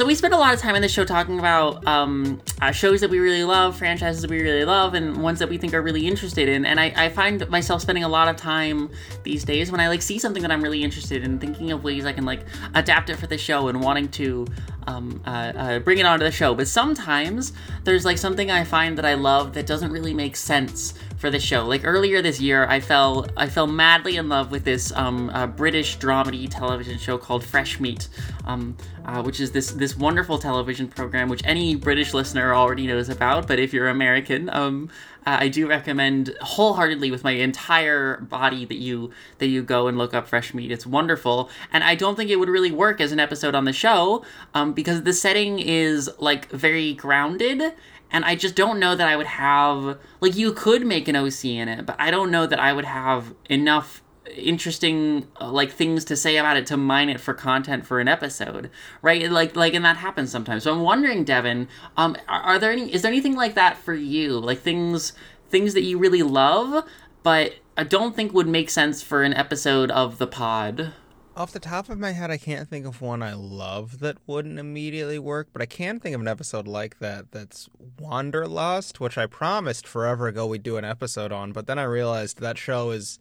So we spend a lot of time in the show talking about um, uh, shows that we really love, franchises that we really love, and ones that we think are really interested in. And I, I find myself spending a lot of time these days when I like see something that I'm really interested in, thinking of ways I can like adapt it for the show and wanting to um, uh, uh, bring it onto the show. But sometimes there's like something I find that I love that doesn't really make sense for the show. Like earlier this year, I fell I fell madly in love with this um, uh, British dramedy television show called Fresh Meat, um, uh, which is this this wonderful television program which any British listener already knows about. But if you're American, um, uh, I do recommend wholeheartedly with my entire body that you that you go and look up Fresh Meat. It's wonderful, and I don't think it would really work as an episode on the show um, because the setting is like very grounded and I just don't know that I would have like you could make an OC in it, but I don't know that I would have enough interesting uh, like things to say about it to mine it for content for an episode right? Like like and that happens sometimes. So i'm wondering devin um are, are there any is there anything like that for you? Like things things that you really love but i don't think would make sense for an episode of the pod off the top of my head, I can't think of one I love that wouldn't immediately work, but I can think of an episode like that that's Wanderlust, which I promised forever ago we'd do an episode on, but then I realized that show is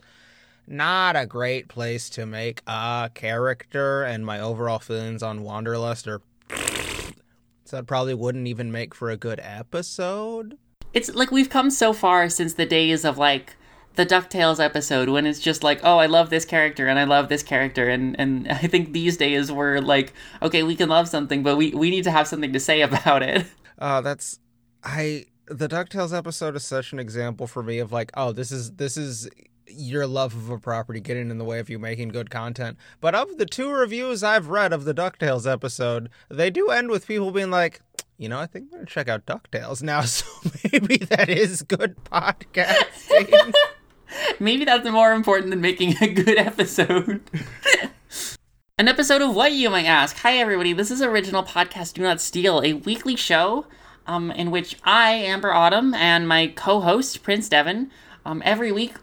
not a great place to make a character, and my overall feelings on Wanderlust are. So that probably wouldn't even make for a good episode. It's like we've come so far since the days of like the DuckTales episode when it's just like, oh, I love this character and I love this character. And, and I think these days we're like, okay, we can love something, but we, we need to have something to say about it. Uh, that's, I, the DuckTales episode is such an example for me of like, oh, this is, this is your love of a property getting in the way of you making good content. But of the two reviews I've read of the DuckTales episode, they do end with people being like, you know, I think I'm going to check out DuckTales now. So maybe that is good podcasting. Maybe that's more important than making a good episode. An episode of what you might ask. Hi everybody, this is original podcast Do Not Steal, a weekly show um, in which I, Amber Autumn, and my co-host Prince Devin, um, every week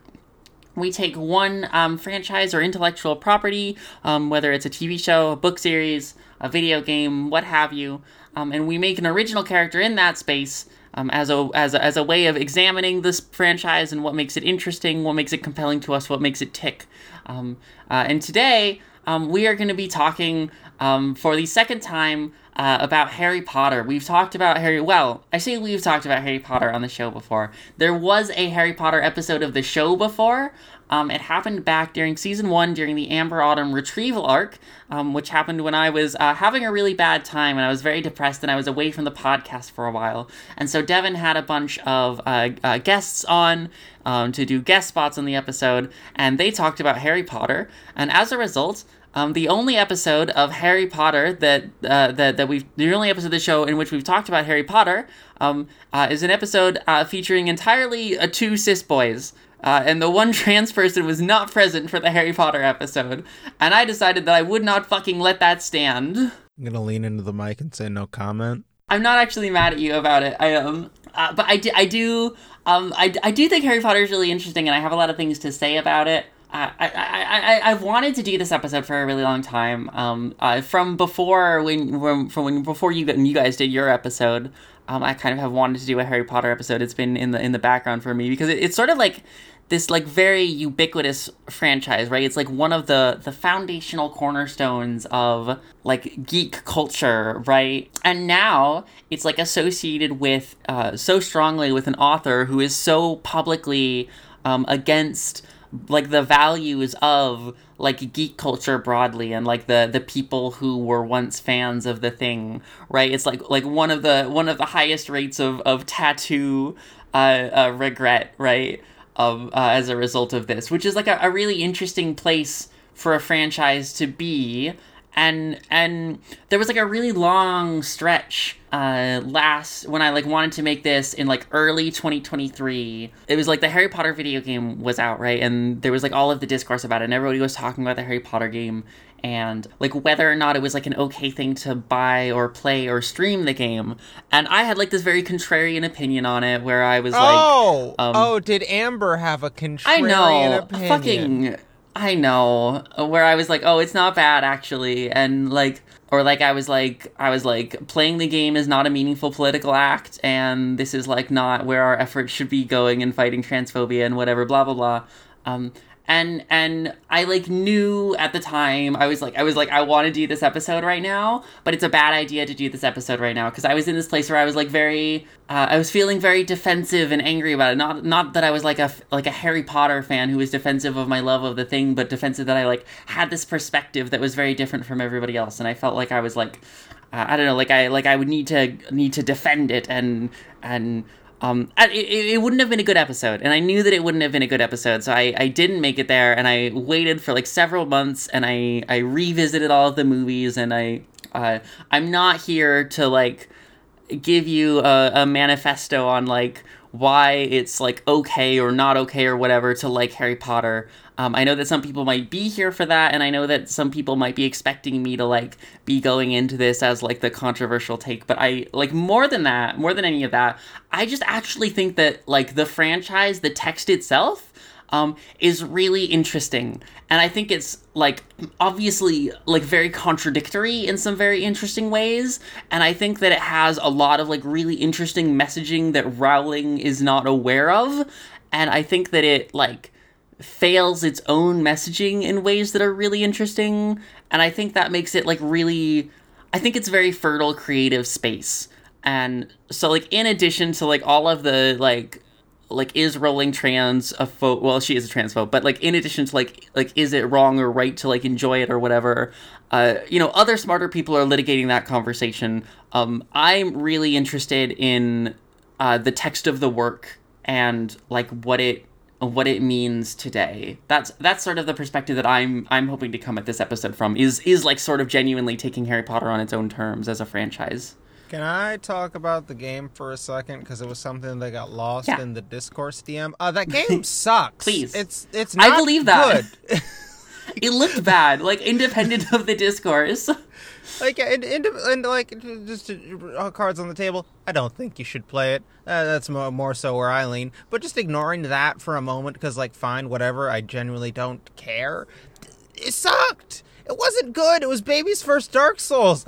we take one um, franchise or intellectual property, um, whether it's a TV show, a book series, a video game, what have you, um, and we make an original character in that space um, as a as a, as a way of examining this franchise and what makes it interesting, what makes it compelling to us, what makes it tick. Um, uh, and today um, we are going to be talking um, for the second time uh, about Harry Potter. We've talked about Harry. Well, I say we've talked about Harry Potter on the show before. There was a Harry Potter episode of the show before. Um, it happened back during season one during the Amber Autumn retrieval arc, um, which happened when I was uh, having a really bad time and I was very depressed and I was away from the podcast for a while. And so Devin had a bunch of uh, uh, guests on um, to do guest spots on the episode, and they talked about Harry Potter. And as a result, um, the only episode of Harry Potter that uh, that that we've the only episode of the show in which we've talked about Harry Potter um, uh, is an episode uh, featuring entirely uh, two cis boys. Uh, and the one trans person was not present for the Harry Potter episode. And I decided that I would not fucking let that stand. I'm gonna lean into the mic and say no comment. I'm not actually mad at you about it. I um, uh, but I do, I do, um, I, I do think Harry Potter is really interesting, and I have a lot of things to say about it. I, I, I, I've wanted to do this episode for a really long time. Um, uh, from before when, from, from when before you you guys did your episode, um, I kind of have wanted to do a Harry Potter episode. It's been in the in the background for me because it, it's sort of like this like very ubiquitous franchise, right? It's like one of the the foundational cornerstones of like geek culture, right? And now it's like associated with uh, so strongly with an author who is so publicly um, against like the values of like geek culture broadly and like the the people who were once fans of the thing right? It's like like one of the one of the highest rates of of tattoo uh, uh regret right of uh, as a result of this which is like a, a really interesting place for a franchise to be and and there was like a really long stretch uh last when i like wanted to make this in like early 2023 it was like the harry potter video game was out right? And there was like all of the discourse about it and everybody was talking about the harry potter game. And like whether or not it was like an okay thing to buy or play or stream the game. And i had like this very contrarian opinion on it where i was like oh! um, oh did amber have a contrarian I know, opinion? fucking I know, where I was like, oh, it's not bad actually, and like, or like I was like I was like playing the game is not a meaningful political act and this is like not where our efforts should be going in fighting transphobia and whatever blah blah blah. Um, and and I like knew at the time I was like I was like I want to do this episode right now, but it's a bad idea to do this episode right now because I was in this place where I was like very uh, I was feeling very defensive and angry about it. Not not that I was like a like a Harry Potter fan who was defensive of my love of the thing, but defensive that I like had this perspective that was very different from everybody else, and I felt like I was like uh, I don't know like I like I would need to need to defend it and and um, it, it wouldn't have been a good episode, and I knew that it wouldn't have been a good episode, so I, I didn't make it there, and I waited for like several months, and I, I revisited all of the movies, and I uh, I'm not here to like give you a, a manifesto on like why it's like okay or not okay or whatever to like Harry Potter. Um, I know that some people might be here for that, and I know that some people might be expecting me to like be going into this as like the controversial take. But I like more than that, more than any of that, I just actually think that like the franchise, the text itself, um, is really interesting. And I think it's like obviously like very contradictory in some very interesting ways. And I think that it has a lot of like really interesting messaging that Rowling is not aware of. And I think that it like fails its own messaging in ways that are really interesting. And I think that makes it like really I think it's very fertile creative space. And so like in addition to like all of the like like is Rowling trans a phobe well she is a transphobe but like in addition to like like is it wrong or right to like enjoy it or whatever uh you know other smarter people are litigating that conversation. Um i'm really interested in uh the text of the work and like what it what it means today. That's that's sort of the perspective that i'm i'm hoping to come at this episode from is is like sort of genuinely taking harry potter on its own terms as a franchise can I talk about the game for a second because it was something that got lost Yeah. in the discourse DM? Uh, that game sucks. Please. it's it's. I Not believe that. Good. it looked bad like independent of the discourse like and, and, and like just uh, cards on the table. I don't think you should play it. Uh, that's more, more so where I lean. But just ignoring that for a moment because like fine, whatever. I genuinely don't care. It sucked. It wasn't good. It was baby's first Dark Souls.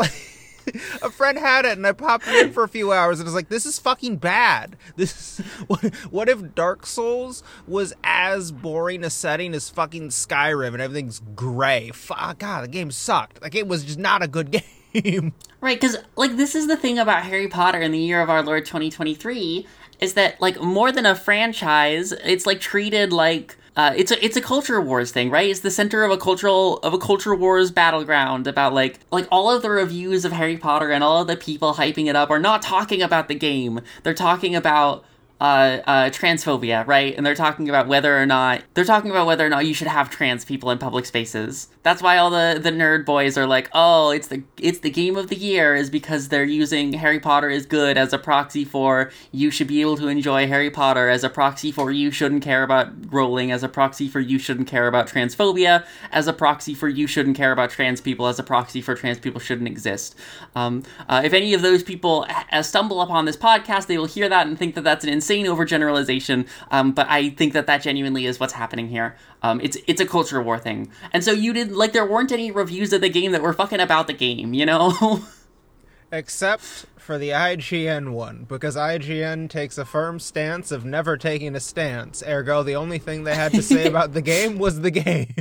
a friend had it and I popped it in for a few hours and was like, this is fucking bad. This is, what, what if Dark Souls was as boring a setting as fucking Skyrim and everything's gray? Fuck, God, the game sucked. The game was just not a good game. Right, because like this is the thing about Harry Potter in the year of our Lord 2023 is that like more than a franchise, it's like treated like uh, it's a it's a culture wars thing, right? It's the center of a cultural of a culture wars battleground about like like all of the reviews of Harry Potter and all of the people hyping it up are not talking about the game. They're talking about uh, uh, transphobia, right? And they're talking about whether or not they're talking about whether or not you should have trans people in public spaces. That's why all the the nerd boys are like, oh, it's the it's the game of the year, is because they're using Harry Potter is good as a proxy for you should be able to enjoy Harry Potter, as a proxy for you shouldn't care about Rowling, as a proxy for you shouldn't care about transphobia, as a proxy for you shouldn't care about trans people, as a proxy for trans people shouldn't exist. Um, uh, if any of those people uh, stumble upon this podcast, they will hear that and think that that's an insane overgeneralization. Um, but I think that that genuinely is what's happening here. Um, it's it's a culture war thing, and so you did like there weren't any reviews of the game that were fucking about the game, you know. Except for the IGN one, because IGN takes a firm stance of never taking a stance. Ergo, the only thing they had to say about the game was the game.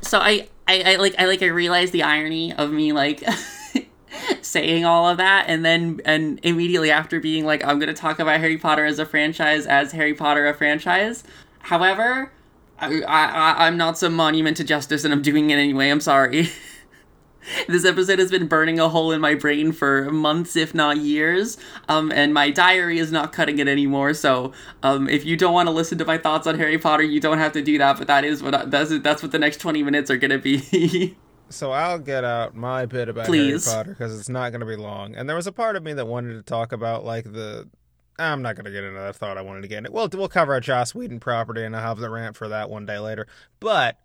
so I, I I like I like I realized the irony of me like saying all of that and then and immediately after being like I'm going to talk about Harry Potter as a franchise as Harry Potter a franchise. However, I, I I'm not some monument to justice and I'm doing it anyway. I'm sorry. this episode has been burning a hole in my brain for months, if not years, um, and my diary is not cutting it anymore. So, um, if you don't want to listen to my thoughts on Harry Potter, you don't have to do that. But that is what I, that's that's what the next twenty minutes are gonna be. so I'll get out my bit about Please. Harry Potter because it's not going to be long. And there was a part of me that wanted to talk about like the. I'm not going to get into that thought I wanted to get into. We'll we'll cover a Joss Whedon property and I'll have the rant for that one day later. But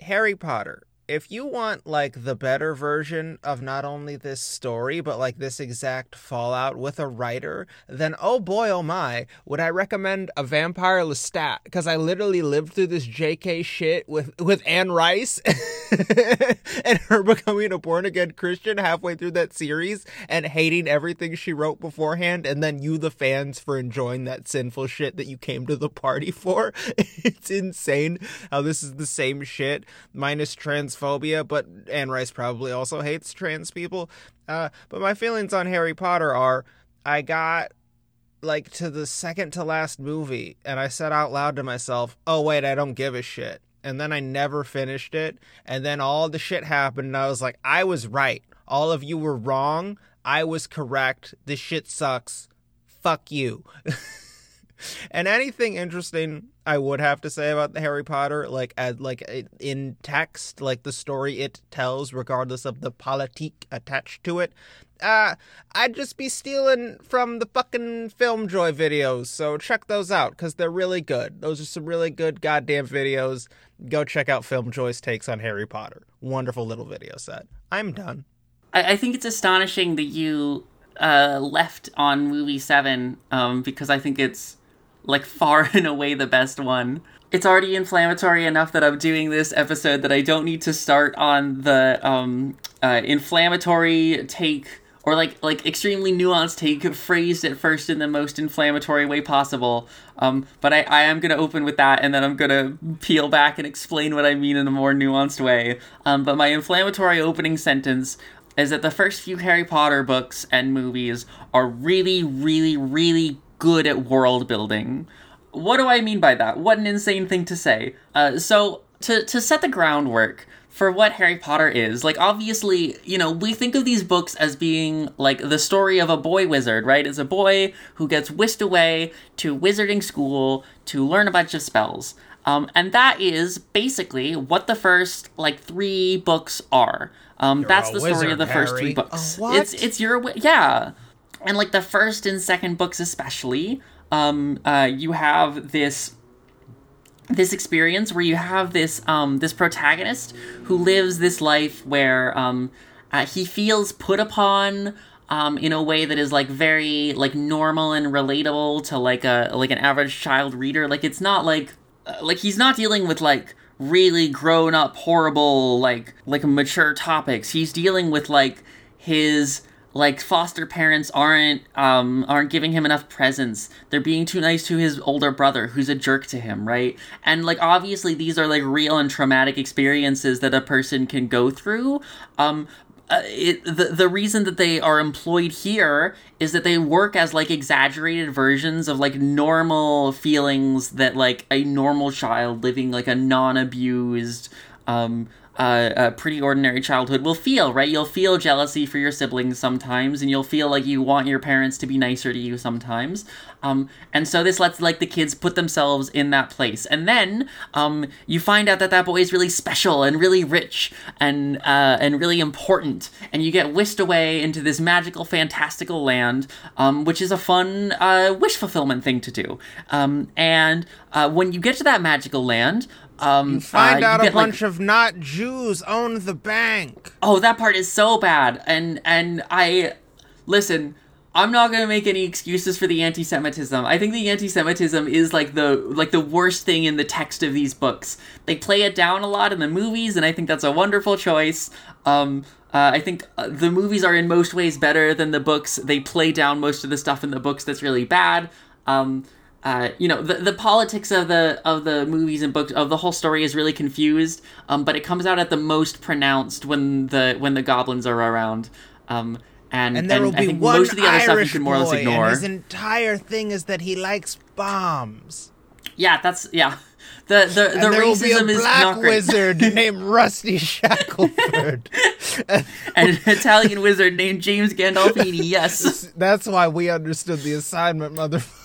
Harry Potter if you want like the better version of not only this story but like this exact fallout with a writer, then oh boy oh my, would I recommend a Vampire Lestat because I literally lived through this JK shit with with Anne Rice and her becoming a born again Christian halfway through that series and hating everything she wrote beforehand and then you the fans for enjoying that sinful shit that you came to the party for. it's insane how this is the same shit minus transphobia, but Anne Rice probably also hates trans people. Uh, but my feelings on Harry Potter are I got like to the second to last movie and I said out loud to myself, "Oh wait, I don't give a shit." And then I never finished it, and then all the shit happened and I was like, "I was right. All of you were wrong. I was correct. This shit sucks. Fuck you." and anything interesting I would have to say about the Harry Potter, like as like in text, like the story it tells, regardless of the politique attached to it, uh, I'd just be stealing from the fucking FilmJoy videos. So check those out because they're really good. Those are some really good goddamn videos. Go check out FilmJoy's takes on Harry Potter. Wonderful little video set. I'm done. I, I think it's astonishing that you uh, left on movie seven um, because I think it's like far and away the best one. It's already inflammatory enough that I'm doing this episode that I don't need to start on the um, uh, inflammatory take or like like extremely nuanced take phrased at first in the most inflammatory way possible. Um, but I, I am gonna open with that and then I'm gonna peel back and explain what I mean in a more nuanced way. Um, but my inflammatory opening sentence is that the first few Harry Potter books and movies are really, really, really good at world building. What do I mean by that? What an insane thing to say. Uh, so, to, to set the groundwork for what Harry Potter is, like, obviously, you know, we think of these books as being like the story of a boy wizard, right? It's a boy who gets whisked away to wizarding school to learn a bunch of spells. Um, and that is basically what the first like three books are. Um, that's the story of the first three books. It's it's your yeah and like the first and second books especially um uh you have this this experience where you have this um this protagonist who lives this life where um uh, he feels put upon um, in a way that is like very like normal and relatable to like a like an average child reader. Like it's not like uh, like he's not dealing with like really grown up horrible like like mature topics. He's dealing with like his like foster parents aren't um aren't giving him enough presents. They're being too nice to his older brother who's a jerk to him right? And like obviously these are like real and traumatic experiences that a person can go through. Um uh, it, the, the reason that they are employed here is that they work as like exaggerated versions of like normal feelings that like a normal child living like a non-abused um uh, a pretty ordinary childhood will feel, right? You'll feel jealousy for your siblings sometimes, and you'll feel like you want your parents to be nicer to you sometimes. Um, and so this lets like the kids put themselves in that place, and then um, you find out that that boy is really special and really rich and uh, and really important, and you get whisked away into this magical, fantastical land, um, which is a fun uh, wish fulfillment thing to do. Um, and uh, when you get to that magical land, um, you find uh, out a bunch like, of not Jews own the bank. Oh, that part is so bad, and and I listen. I'm not gonna make any excuses for the anti-Semitism. I think the anti-Semitism is like the like the worst thing in the text of these books. They play it down a lot in the movies, and I think that's a wonderful choice. Um, uh, I think uh, the movies are in most ways better than the books. They play down most of the stuff in the books that's really bad. Um, uh, you know the, the politics of the of the movies and books of the whole story is really confused um, but it comes out at the most pronounced when the when the goblins are around. Um, and, and there and will be one most of the other Irish stuff you can more or less ignore and his entire thing is that he likes bombs. Yeah that's yeah. The the, the there racism will be a black wizard named Rusty Shackleford, and an Italian wizard named James Gandolfini. Yes, that's why we understood the assignment, motherfucker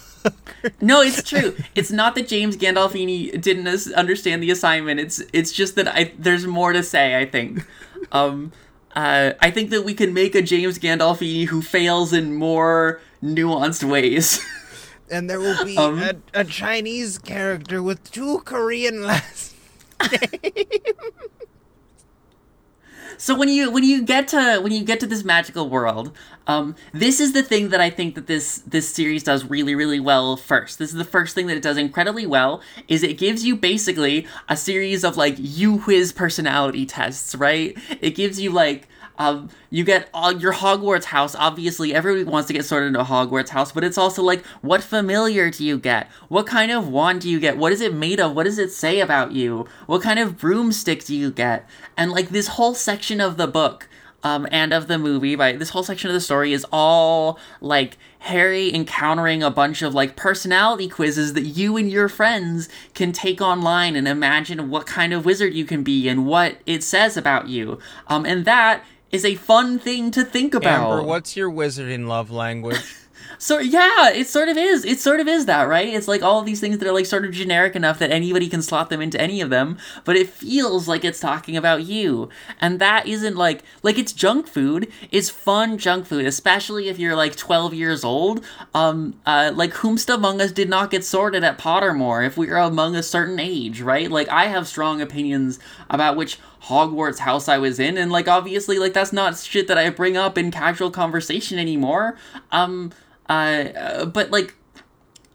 no, it's true. It's not that James Gandolfini didn't understand the assignment. It's it's just that I there's more to say. I think. Um, uh, I think that we can make a James Gandolfini who fails in more nuanced ways. and there will be um, a, a, Chinese character with two Korean last names. So when you when you get to when you get to this magical world um, this is the thing that i think that this this series does really really well first. This is the first thing that it does incredibly well is it gives you basically a series of like you quiz personality tests right? It gives you like um, you get all your Hogwarts house. Obviously, everybody wants to get sorted into Hogwarts house, but it's also like, what familiar do you get? What kind of wand do you get? What is it made of? What does it say about you? What kind of broomstick do you get? And like this whole section of the book um, and of the movie, by this whole section of the story is all like Harry encountering a bunch of like personality quizzes that you and your friends can take online and imagine what kind of wizard you can be and what it says about you. Um, and that is a fun thing to think about. Amber, what's your wizarding love language? So yeah, it sort of is. It sort of is that, right? It's like all these things that are like sort of generic enough that anybody can slot them into any of them, but it feels like it's talking about you. And that isn't like like it's junk food. It's fun junk food, especially if you're like 12 years old. Um uh like whomst among us did not get sorted at Pottermore if we are among a certain age, right? Like I have strong opinions about which Hogwarts house I was in and like obviously like that's not shit that I bring up in casual conversation anymore. Um uh, but like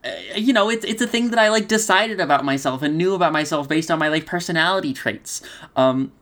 uh, you know it's it's a thing that I like decided about myself and knew about myself based on my like personality traits. Um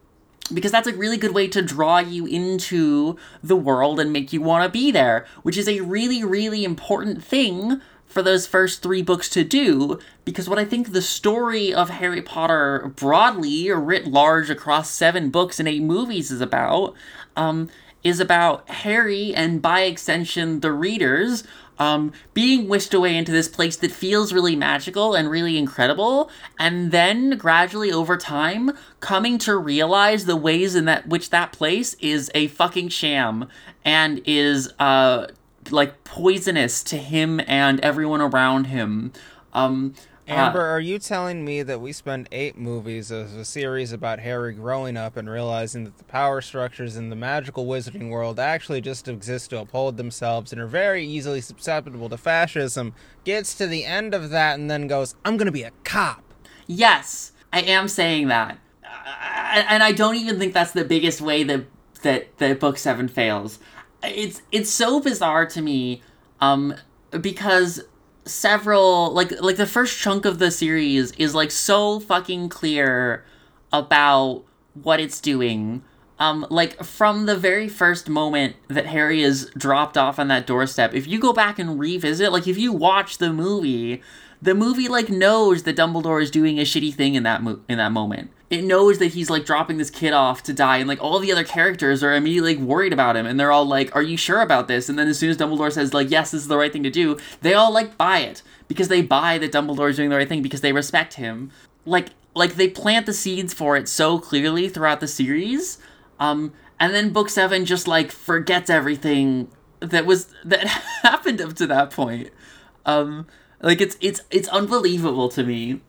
because that's a really good way to draw you into the world and make you want to be there which is a really really important thing for those first three books to do. Because what I think the story of Harry Potter broadly or writ large across seven books and eight movies is about um, is about Harry and by extension the readers um, being whisked away into this place that feels really magical and really incredible, and then gradually over time coming to realize the ways in that which that place is a fucking sham and is uh like poisonous to him and everyone around him. Um, Amber, are you telling me that we spend eight movies as a series about Harry growing up and realizing that the power structures in the magical wizarding world actually just exist to uphold themselves and are very easily susceptible to fascism, gets to the end of that and then goes, I'm gonna be a cop? Yes, I am saying that. and I don't even think that's the biggest way that that, that book seven fails. It's it's so bizarre to me, um, because several like like the first chunk of the series is like so fucking clear about what it's doing. Um, like from the very first moment that Harry is dropped off on that doorstep, if you go back and revisit, like if you watch the movie, the movie like knows that Dumbledore is doing a shitty thing in that mo- in that moment. It knows that he's like dropping this kid off to die, and like all the other characters are immediately like, worried about him, and they're all like, "Are you sure about this?" And then as soon as Dumbledore says like, "Yes, this is the right thing to do," they all like buy it because they buy that Dumbledore is doing the right thing because they respect him. Like like they plant the seeds for it so clearly throughout the series. Um, and then book seven just like forgets everything that was that happened up to that point. Um, like it's it's it's unbelievable to me.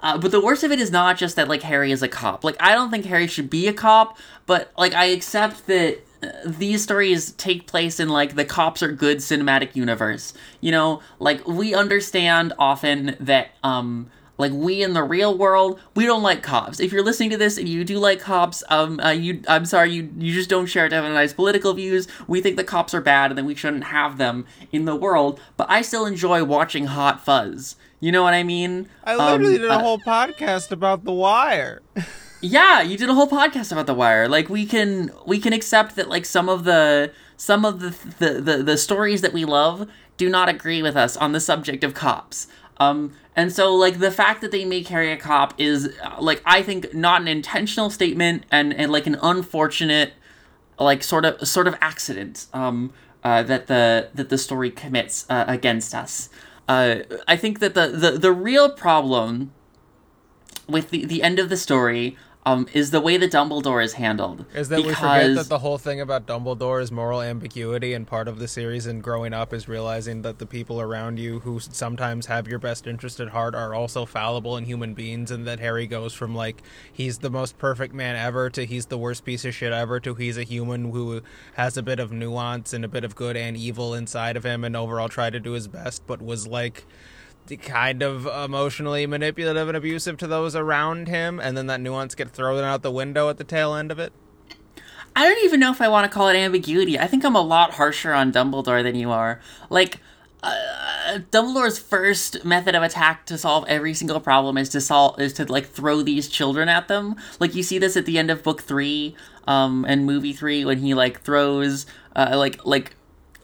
Uh, but the worst of it is not just that like Harry is a cop. Like I don't think Harry should be a cop, but like I accept that uh, these stories take place in like the cops are good cinematic universe. You know, like we understand often that um like we in the real world, we don't like cops. If you're listening to this and you do like cops, um, uh, you, I'm sorry, you you just don't share nice political views. We think the cops are bad and that we shouldn't have them in the world. But I still enjoy watching Hot Fuzz. You know what I mean? I literally um, did a uh, whole podcast about The Wire. yeah, you did a whole podcast about The Wire. Like we can we can accept that like some of the some of the the, the, the stories that we love do not agree with us on the subject of cops. Um, and so, like, the fact that they make Harry a cop is, uh, like, I think not an intentional statement and, and like, an unfortunate, like, sort of, sort of accident, um, uh, that the, that the story commits, uh, against us. Uh, I think that the, the, the real problem with the, the end of the story um, is the way that Dumbledore is handled. Is that because... we forget that the whole thing about Dumbledore is moral ambiguity, and part of the series and growing up is realizing that the people around you who sometimes have your best interest at heart are also fallible and human beings, and that Harry goes from like he's the most perfect man ever to he's the worst piece of shit ever to he's a human who has a bit of nuance and a bit of good and evil inside of him, and overall try to do his best, but was like kind of emotionally manipulative and abusive to those around him, and then that nuance gets thrown out the window at the tail end of it? I don't even know if I want to call it ambiguity. I think I'm a lot harsher on Dumbledore than you are. Like, uh, Dumbledore's first method of attack to solve every single problem is to solve is to like throw these children at them. Like you see this at the end of book three, um, and movie three when he like throws, uh, like like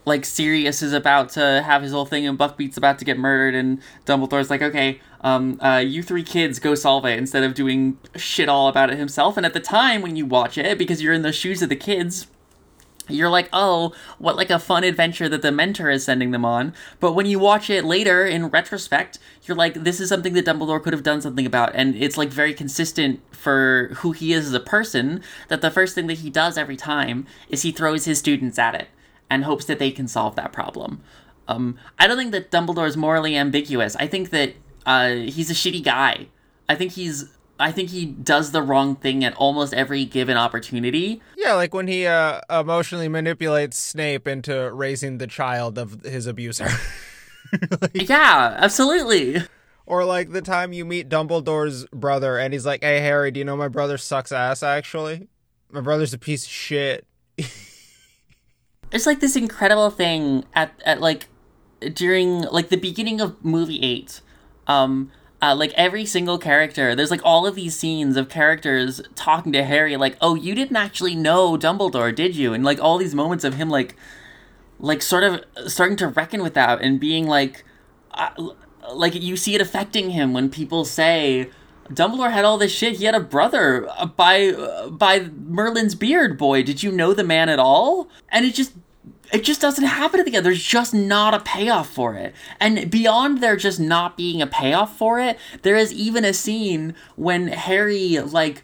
like Sirius is about to have his whole thing and Buckbeak's about to get murdered and Dumbledore's like, okay, um, uh, you three kids go solve it instead of doing shit all about it himself. And at the time when you watch it, because you're in the shoes of the kids, you're like, oh, what like a fun adventure that the mentor is sending them on. But when you watch it later in retrospect, you're like, this is something that Dumbledore could have done something about. And it's like very consistent for who he is as a person that the first thing that he does every time is he throws his students at it and hopes that they can solve that problem. Um, I don't think that Dumbledore is morally ambiguous. I think that uh, he's a shitty guy. I think he's I think he does the wrong thing at almost every given opportunity. Yeah, like when he uh, emotionally manipulates Snape into raising the child of his abuser. like, yeah, absolutely. Or like the time you meet Dumbledore's brother and he's like, "Hey Harry, do you know my brother sucks ass actually? My brother's a piece of shit." It's like this incredible thing at at like during like the beginning of movie 8 um uh, like every single character, there's like all of these scenes of characters talking to Harry, like, "Oh, you didn't actually know Dumbledore, did you?" And like all these moments of him, like, like sort of starting to reckon with that and being like, uh, like you see it affecting him when people say, Dumbledore had all this shit. He had a brother by by Merlin's beard. Boy, did you know the man at all? And it just it just doesn't happen at the end. There's just not a payoff for it. And beyond there just not being a payoff for it, there is even a scene when Harry like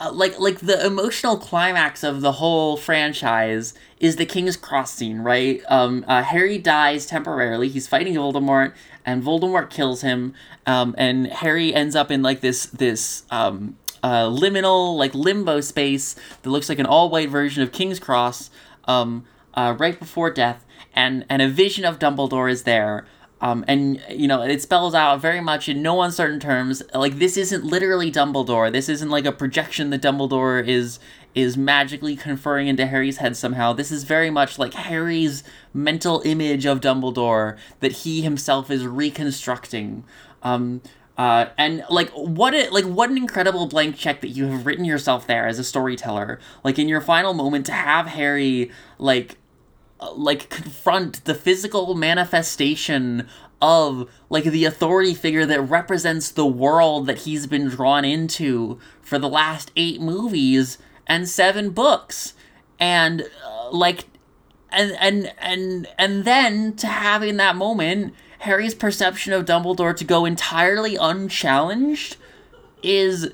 uh, like like the emotional climax of the whole franchise is the King's Cross scene, right? Um, uh, Harry dies temporarily. He's fighting Voldemort, and Voldemort kills him. Um, and Harry ends up in like this this um, uh, liminal like limbo space that looks like an all white version of King's Cross. Um, uh, right before death, and and a vision of Dumbledore is there. Um, and you know it spells out very much in no uncertain terms. Like this isn't literally dumbledore. This isn't like a projection that dumbledore is is magically conferring into harry's head somehow. This is very much like harry's mental image of dumbledore that he himself is reconstructing. Um, uh, and like what it like what an incredible blank check that you have written yourself there as a storyteller. Like in your final moment to have harry like like confront the physical manifestation of like the authority figure that represents the world that he's been drawn into for the last 8 movies and 7 books. And uh, like and and and and then to have in that moment Harry's perception of Dumbledore to go entirely unchallenged is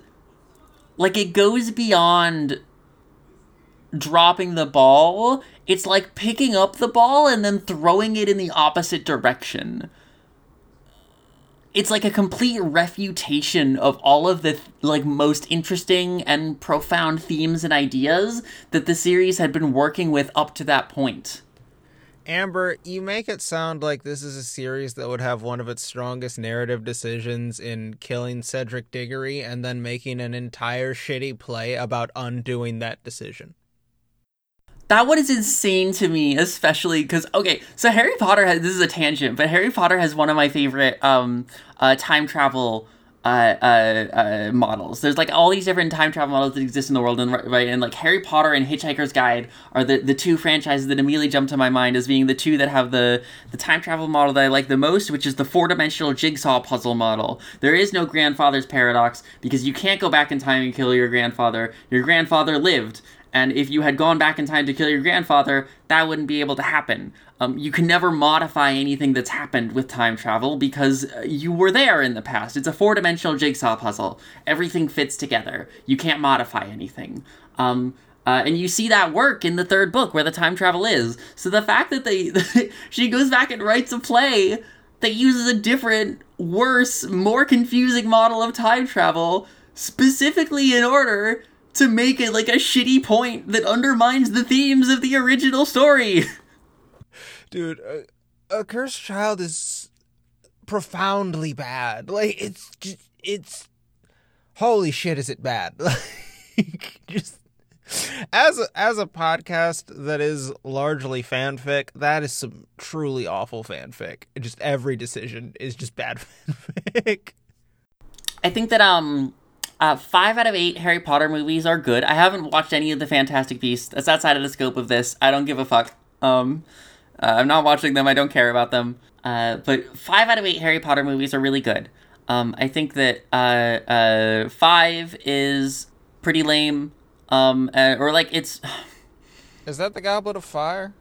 like it goes beyond dropping the ball it's like picking up the ball and then throwing it in the opposite direction. It's like a complete refutation of all of the like most interesting and profound themes and ideas that the series had been working with up to that point. Amber, you make it sound like this is a series that would have one of its strongest narrative decisions in killing Cedric Diggory and then making an entire shitty play about undoing that decision that one is insane to me, especially because okay, so Harry Potter has this is a tangent, but Harry Potter has one of my favorite um uh time travel uh, uh, uh, models. There's like all these different time travel models that exist in the world, and right, and like Harry Potter and Hitchhiker's Guide are the, the two franchises that immediately jump to my mind as being the two that have the the time travel model that I like the most, which is the four dimensional jigsaw puzzle model. There is no grandfather's paradox because you can't go back in time and kill your grandfather. Your grandfather lived. And if you had gone back in time to kill your grandfather, that wouldn't be able to happen. Um, you can never modify anything that's happened with time travel because uh, you were there in the past. It's a four dimensional jigsaw puzzle. Everything fits together. You can't modify anything. Um, uh, and you see that work in the third book where the time travel is. So the fact that they she goes back and writes a play that uses a different, worse, more confusing model of time travel specifically in order to make it like a shitty point that undermines the themes of the original story. Dude, a, a cursed child is profoundly bad. Like it's just it's holy shit is it bad. Like just as a, as a podcast that is largely fanfic, that is some truly awful fanfic. Just every decision is just bad fanfic. I think that um uh, five out of eight Harry Potter movies are good. I haven't watched any of the Fantastic Beasts. That's outside of the scope of this. I don't give a fuck. Um, uh, I'm not watching them. I don't care about them. Uh, but five out of eight Harry Potter movies are really good. Um, I think that uh, uh, five is pretty lame. Um, uh, or like it's. Is that the Goblet of Fire?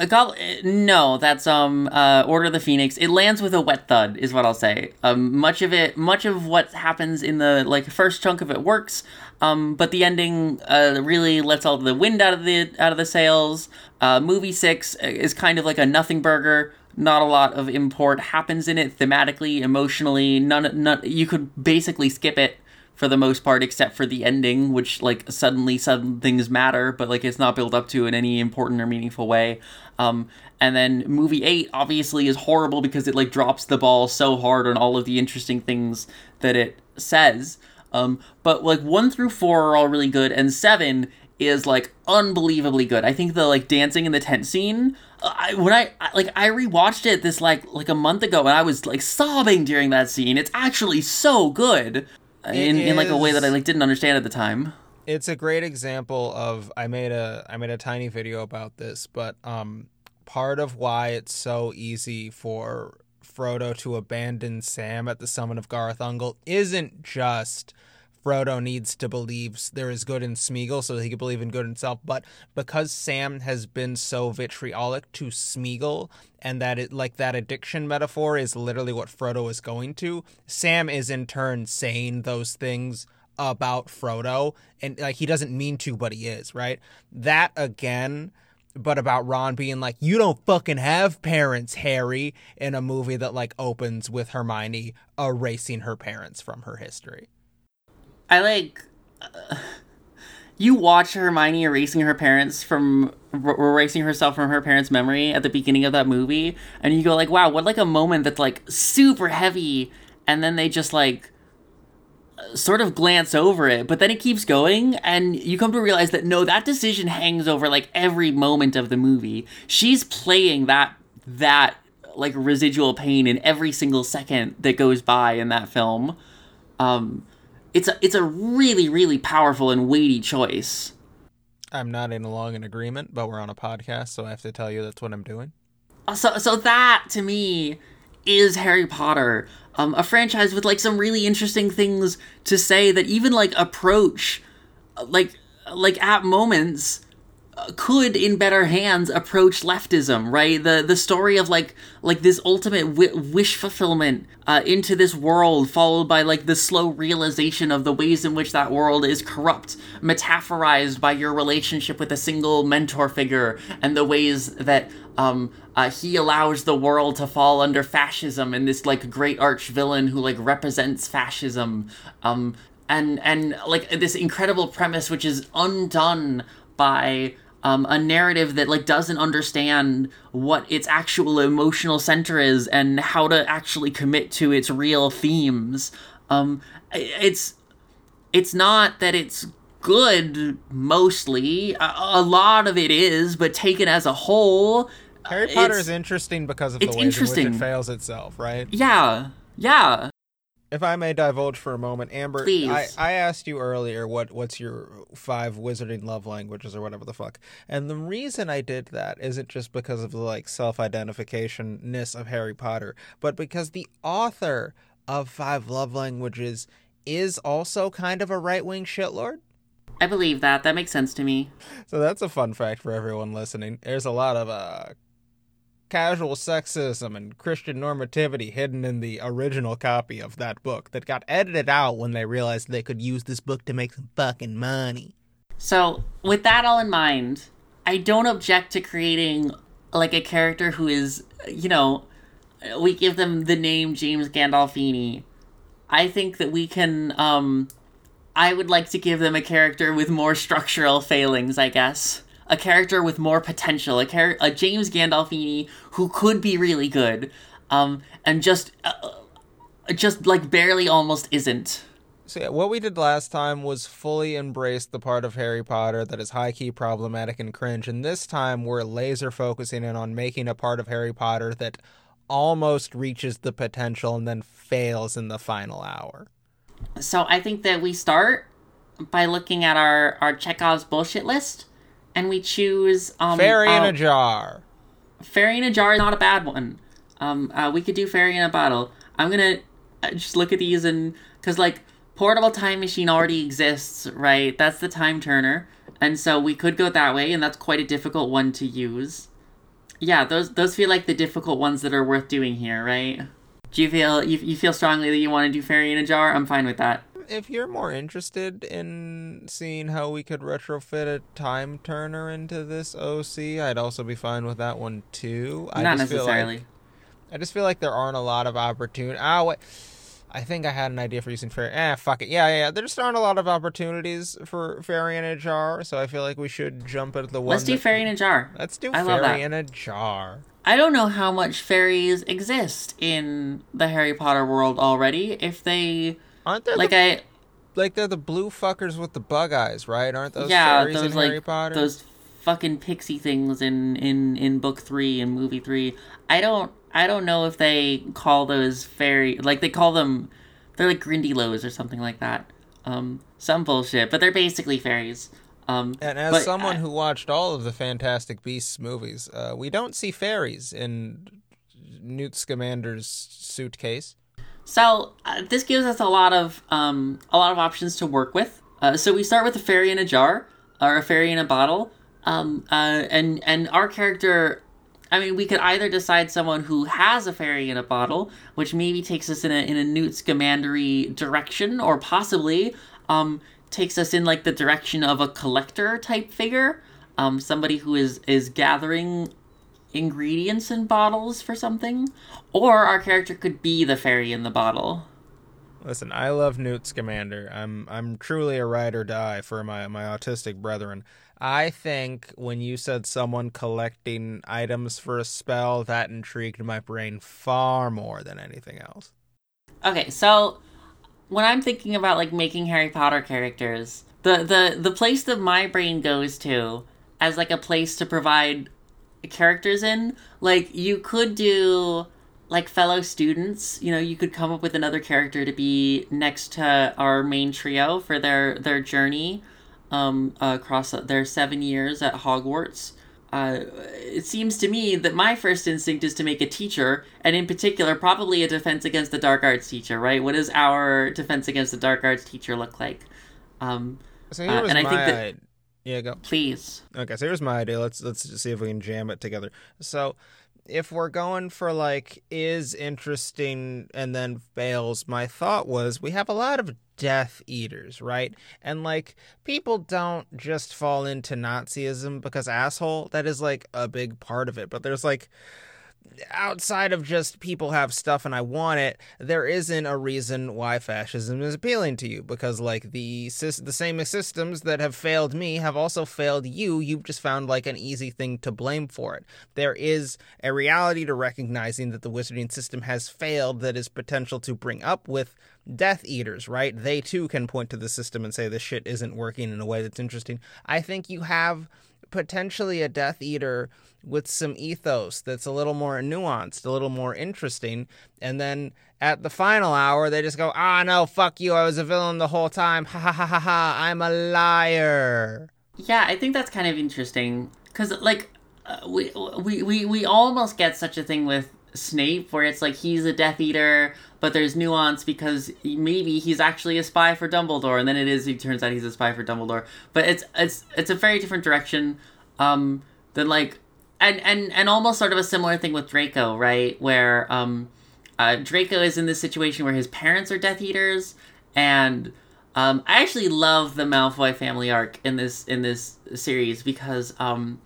A goblet? No, that's um uh, Order of the Phoenix. It lands with a wet thud, is what I'll say. Um, much of it, much of what happens in the like first chunk of it works. Um, but the ending uh, really lets all the wind out of the out of the sails. Uh, movie six is kind of like a nothing burger. Not a lot of import happens in it thematically, emotionally. None, none. You could basically skip it for the most part, except for the ending, which like suddenly sudden things matter, but like it's not built up to in any important or meaningful way. Um, and then movie eight obviously is horrible because it like drops the ball so hard on all of the interesting things that it says. Um, but like one through four are all really good, and seven is like unbelievably good. I think the like dancing in the tent scene. I, when I, I like I rewatched it this like like a month ago, and I was like sobbing during that scene. It's actually so good in, in like a way that I like didn't understand at the time. It's a great example of I made a I made a tiny video about this, but um part of why it's so easy for Frodo to abandon Sam at the summit of Cirith Ungol isn't just Frodo needs to believe there is good in Smeagol so he can believe in good himself. But because Sam has been so vitriolic to Smeagol and that it like that addiction metaphor is literally what Frodo is going to, Sam is in turn saying those things about Frodo and like he doesn't mean to, but he is, right? That again but about Ron being like, "You don't fucking have parents, Harry," in a movie that like opens with Hermione erasing her parents from her history. I like. Uh, you watch Hermione erasing her parents from r- erasing herself from her parents' memory at the beginning of that movie, and you go like, "Wow, what like a moment that's like super heavy," and then they just like sort of glance over it, but then it keeps going, and you come to realize that no, that decision hangs over like every moment of the movie. She's playing that that like residual pain in every single second that goes by in that film. Um, it's a it's a really really powerful and weighty choice. I'm nodding along in agreement, but we're on a podcast, so I have to tell you that's what I'm doing. Uh, so so that to me is Harry Potter, um, a franchise with like some really interesting things to say that even like approach, like like at moments could in better hands approach leftism right? The the story of like like this ultimate w- wish fulfillment uh, into this world followed by like the slow realization of the ways in which that world is corrupt metaphorized by your relationship with a single mentor figure and the ways that um, uh, he allows the world to fall under fascism and this like great arch villain who like represents fascism. Um, and and like this incredible premise which is undone by um, a narrative that like doesn't understand what its actual emotional center is and how to actually commit to its real themes. Um, it's it's not that it's good mostly. A, a lot of it is, but taken as a whole, Harry Potter is interesting because of the ways in which it fails itself, right? Yeah, yeah. If I may divulge for a moment, Amber, I, I asked you earlier what what's your five wizarding love languages or whatever the fuck. And the reason I did that isn't just because of the like self-identification ness of Harry Potter, but because the author of Five Love Languages is also kind of a right-wing shitlord. I believe that. That makes sense to me. So that's a fun fact for everyone listening. There's a lot of uh casual sexism and Christian normativity hidden in the original copy of that book that got edited out when they realized they could use this book to make some fucking money. So, with that all in mind, I don't object to creating like a character who is, you know, we give them the name James Gandolfini. I think that we can um I would like to give them a character with more structural failings, I guess a character with more potential, a char- a James Gandolfini who could be really good, um, and just uh, just like barely almost isn't. So yeah, what we did last time was fully embrace the part of Harry Potter that is high key problematic and cringe, and this time we're laser focusing in on making a part of Harry Potter that almost reaches the potential and then fails in the final hour. So I think that we start by looking at our our Chekhov's bullshit list, and we choose um, Fairy in uh, a jar. Fairy in a jar is not a bad one. Um, uh, we could do fairy in a bottle. I'm gonna uh, just look at these and because like portable time machine already exists, right? That's the time turner, and so we could go that way, and that's quite a difficult one to use. Yeah, those those feel like the difficult ones that are worth doing here, right? Do you feel you, you feel strongly that you want to do fairy in a jar? I'm fine with that. If you're more interested in seeing how we could retrofit a time turner into this OC, I'd also be fine with that one too. I Not just feel like- necessarily. I just feel like there aren't a lot of opportunity. Ah, wait. I think I had an idea for using fairy. Eh, fuck it. Yeah, yeah, yeah. There just aren't a lot of opportunities for fairy in a jar, so I feel like we should jump at the one. Let's do fairy in a jar. Let's do I love fairy in a jar. I don't know how much fairies exist in the Harry Potter world already. If they Aren't there like the, I like they're the blue fuckers with the bug eyes, right? Aren't those yeah fairies those in like Harry Potter? those fucking pixie things in in in book three and movie three. I don't I don't know if they call those fairy like they call them they're like Grindylows or something like that. Um, some bullshit, but they're basically fairies. Um, And as but someone I- who watched all of the Fantastic Beasts movies, uh, we don't see fairies in Newt Scamander's suitcase. So uh, this gives us a lot of um, a lot of options to work with. Uh, so we start with a fairy in a jar or a fairy in a bottle, um, uh, and and our character. I mean, we could either decide someone who has a fairy in a bottle, which maybe takes us in a in a Newt Scamandery direction, or possibly um, takes us in like the direction of a collector type figure, um, somebody who is is gathering ingredients in bottles for something, or our character could be the fairy in the bottle. Listen, I love Newt Scamander. I'm I'm truly a ride or die for my my autistic brethren. I think when you said someone collecting items for a spell, that intrigued my brain far more than anything else. Okay, so when I'm thinking about like making Harry Potter characters, the the the place that my brain goes to as like a place to provide characters in, like you could do like fellow students, you know, you could come up with another character to be next to our main trio for their their journey um across their 7 years at Hogwarts. Uh, it seems to me that my first instinct is to make a teacher, and in particular, probably a defense against the dark arts teacher, right? What does our defense against the dark arts teacher look like? Um, So here Uh, was and I my think that-. Yeah, go. please. Okay, so here's my idea. Let's let's just see if we can jam it together. So, if we're going for like is interesting and then fails, my thought was we have a lot of Death Eaters, right? And like people don't just fall into Nazism because asshole. That is like a big part of it. But there's like outside of just people have stuff and I want it, there isn't a reason why fascism is appealing to you because like the the same systems that have failed me have also failed you. You've just found like an easy thing to blame for it. There is a reality to recognizing that the wizarding system has failed that is potential to bring up with Death Eaters, right? They too can point to the system and say this shit isn't working in a way that's interesting. I think you have potentially a Death Eater with some ethos that's a little more nuanced, a little more interesting. And then at the final hour, they just go, ah, no, fuck you. I was a villain the whole time. Ha ha ha ha ha. I'm a liar. Yeah, I think that's kind of interesting because, like, uh, we, we we we almost get such a thing with Snape, where it's like he's a Death Eater, but there's nuance because maybe he's actually a spy for Dumbledore, and then it is. he turns out he's a spy for Dumbledore, but it's it's it's a very different direction um, than like, and and and almost sort of a similar thing with Draco, right? Where um, uh, Draco is in this situation where his parents are Death Eaters, and um, I actually love the Malfoy family arc in this in this series because um,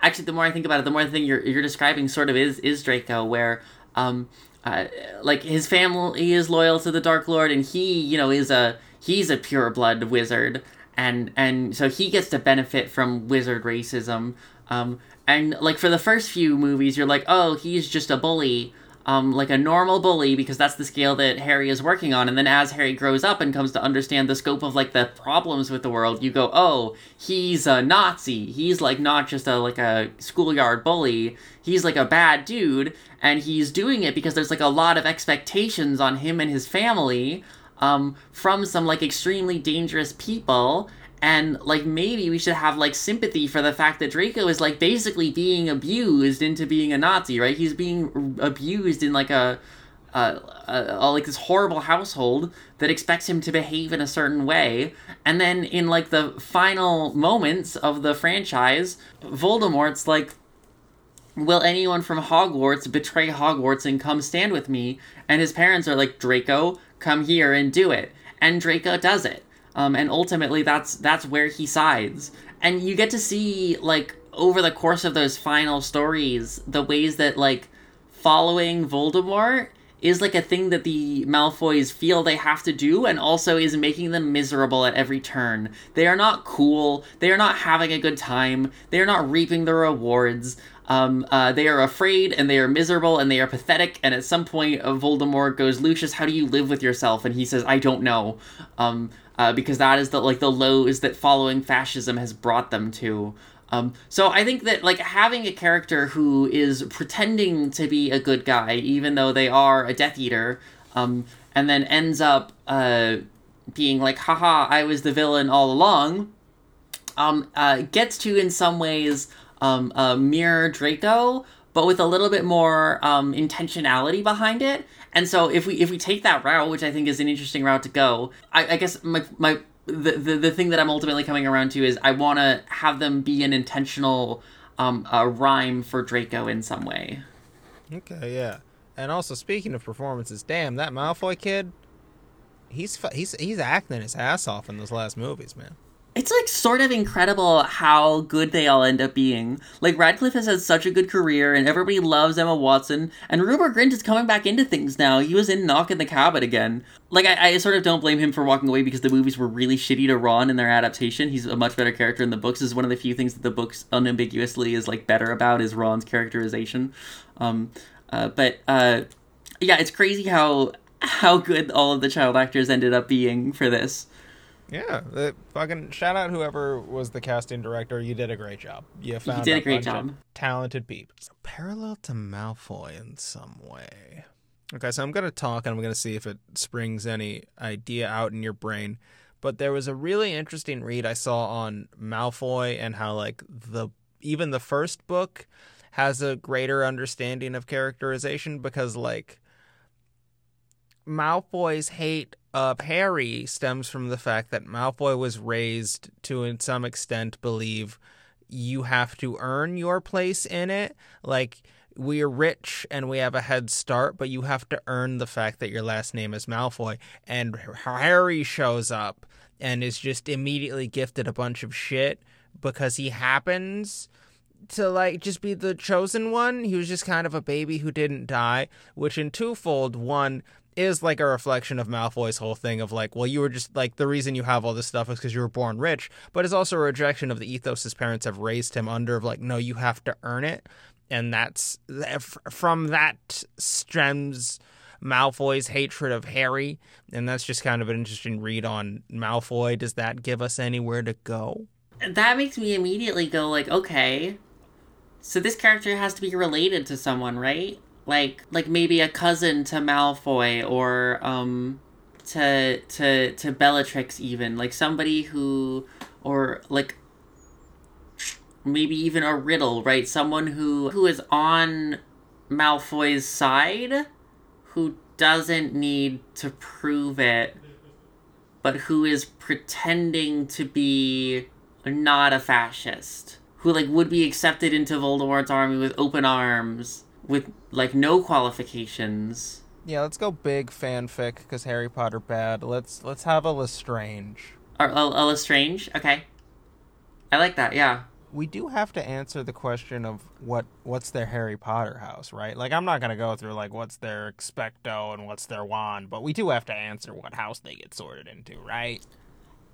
actually the more I think about it, the more the thing you're you're describing sort of is is Draco, where um, uh, like his family is loyal to the Dark Lord, and he you know is a he's a pure blood wizard, and and so he gets to benefit from wizard racism. Um, and like for the first few movies, you're like, oh, he's just a bully. um, like a normal bully because that's the scale that Harry is working on. And then as Harry grows up and comes to understand the scope of like the problems with the world, you go, oh, he's a Nazi. He's like not just a like a schoolyard bully. He's like a bad dude, and he's doing it because there's like a lot of expectations on him and his family um, from some like extremely dangerous people and like maybe we should have like sympathy for the fact that Draco is like basically being abused into being a Nazi, right? He's being abused in like a, a, a, a, like this horrible household that expects him to behave in a certain way, and then in like the final moments of the franchise, Voldemort's like. Will anyone from Hogwarts betray Hogwarts and come stand with me? And his parents are like, Draco, come here and do it. And Draco does it um, and ultimately that's that's where he sides. And you get to see like over the course of those final stories the ways that like following voldemort is like a thing that the malfoys feel they have to do and also is making them miserable at every turn. They are not cool. They are not having a good time. They are not reaping the rewards um, uh, they are afraid and they are miserable and they are pathetic. And at some point, uh, Voldemort goes, "Lucius, how do you live with yourself?" And he says, "I don't know." Um, uh, because that is the like the lows that following fascism has brought them to. Um, so I think that like having a character who is pretending to be a good guy, even though they are a Death Eater, um, and then ends up uh, being like, "Haha, I was the villain all along," um, uh, gets to in some ways um, uh, mirror Draco, but with a little bit more um, intentionality behind it. And so if we if we take that route, which I think is an interesting route to go, I, I guess my my the, the the thing that I'm ultimately coming around to is I want to have them be an intentional um a rhyme for Draco in some way. Okay, yeah. And also speaking of performances, damn that Malfoy kid, he's he's he's acting his ass off in those last movies, man it's like sort of incredible how good they all end up being. Like Radcliffe has had such a good career, and everybody loves Emma Watson. And Rupert Grint is coming back into things now. He was in Knock in the Cabin again. Like I, I sort of don't blame him for walking away because the movies were really shitty to Ron in their adaptation. He's a much better character in the books. Is one of the few things that the books unambiguously is like better about is Ron's characterization. Um, uh, but uh, yeah, it's crazy how how good all of the child actors ended up being for this. Yeah, the fucking shout out whoever was the casting director. You did a great job. You found you did a, a great job. Talented people. So parallel to Malfoy in some way. Okay, so I'm gonna talk and I'm gonna see if it springs any idea out in your brain. But there was a really interesting read I saw on Malfoy and how like the even the first book has a greater understanding of characterization because like Malfoy's hate of Harry stems from the fact that Malfoy was raised to, in some extent, believe you have to earn your place in it. Like, we're rich and we have a head start, but you have to earn the fact that your last name is Malfoy. And Harry shows up and is just immediately gifted a bunch of shit because he happens to like just be the chosen one. He was just kind of a baby who didn't die, which in twofold, one is like a reflection of Malfoy's whole thing of like, well, you were just like the reason you have all this stuff is because you were born rich, but it's also a rejection of the ethos his parents have raised him under of like, no, you have to earn it, and that's from that stems Malfoy's hatred of Harry, and that's just kind of an interesting read on Malfoy. Does that give us anywhere to go? That makes me immediately go like, okay, so this character has to be related to someone, right? Like like maybe a cousin to Malfoy or um to to to Bellatrix even like somebody who or like maybe even a riddle right? Someone who who is on Malfoy's side who doesn't need to prove it but who is pretending to be not a fascist who like would be accepted into Voldemort's army with open arms with like no qualifications. Yeah, let's go big fanfic because Harry Potter bad. Let's let's have a Lestrange. Or a, a Lestrange, okay. I like that. Yeah. We do have to answer the question of what what's their Harry Potter house, right? Like I'm not gonna go through like what's their expecto and what's their wand, but we do have to answer what house they get sorted into, right?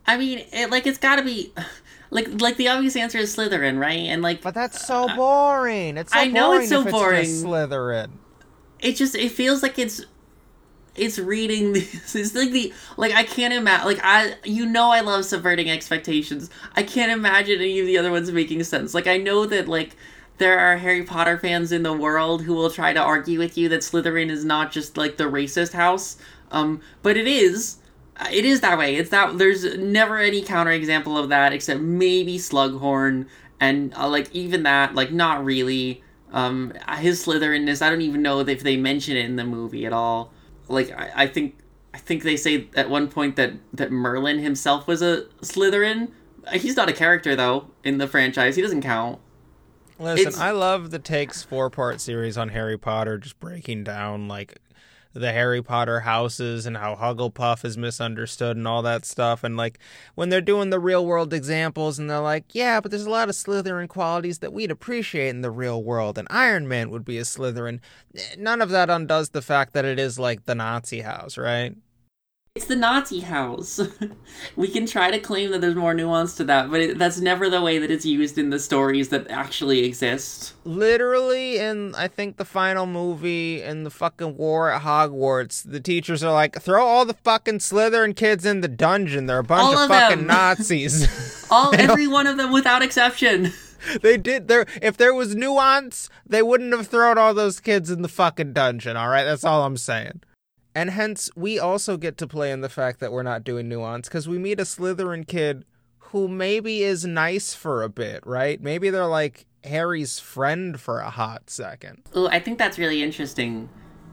I mean, it, like it's got to be, like like the obvious answer is Slytherin, right? And like, but that's so boring. It's so I know it's so boring. It's Slytherin. it just it feels like it's it's reading this it's like the like i can't imagine like i you know i love subverting expectations i can't imagine any of the other ones making sense like i know that like there are harry potter fans in the world who will try to argue with you that slytherin is not just like the racist house um but it is it is that way it's that there's never any counterexample of that except maybe slughorn and uh, like even that like not really um his slytherinness i don't even know if they mention it in the movie at all like I, I think I think they say at one point that that Merlin himself was a Slytherin. He's not a character though in the franchise. He doesn't count. Listen, It's- I love the Takes four part series on Harry Potter, just breaking down like the Harry Potter houses and how Hufflepuff is misunderstood and all that stuff. And like when they're doing the real world examples and they're like, yeah, but there's a lot of Slytherin qualities that we'd appreciate in the real world, and Iron Man would be a Slytherin. None of that undoes the fact that it is like the Nazi house, right? It's the Nazi house. we can try to claim that there's more nuance to that, but it, that's never the way that it's used in the stories that actually exist. literally in I think the final movie in the fucking war at Hogwarts, the teachers are like, throw all the fucking Slytherin kids in the dungeon. They're a bunch All of, of fucking. Nazis. All every one of them without exception. they did there if there was nuance, they wouldn't have thrown all those kids in the fucking dungeon, alright? That's all I'm saying. And hence we also get to play in the fact that we're not doing nuance, because we meet a Slytherin kid who maybe is nice for a bit, right? Maybe they're like Harry's friend for a hot second. Oh, I think that's really interesting.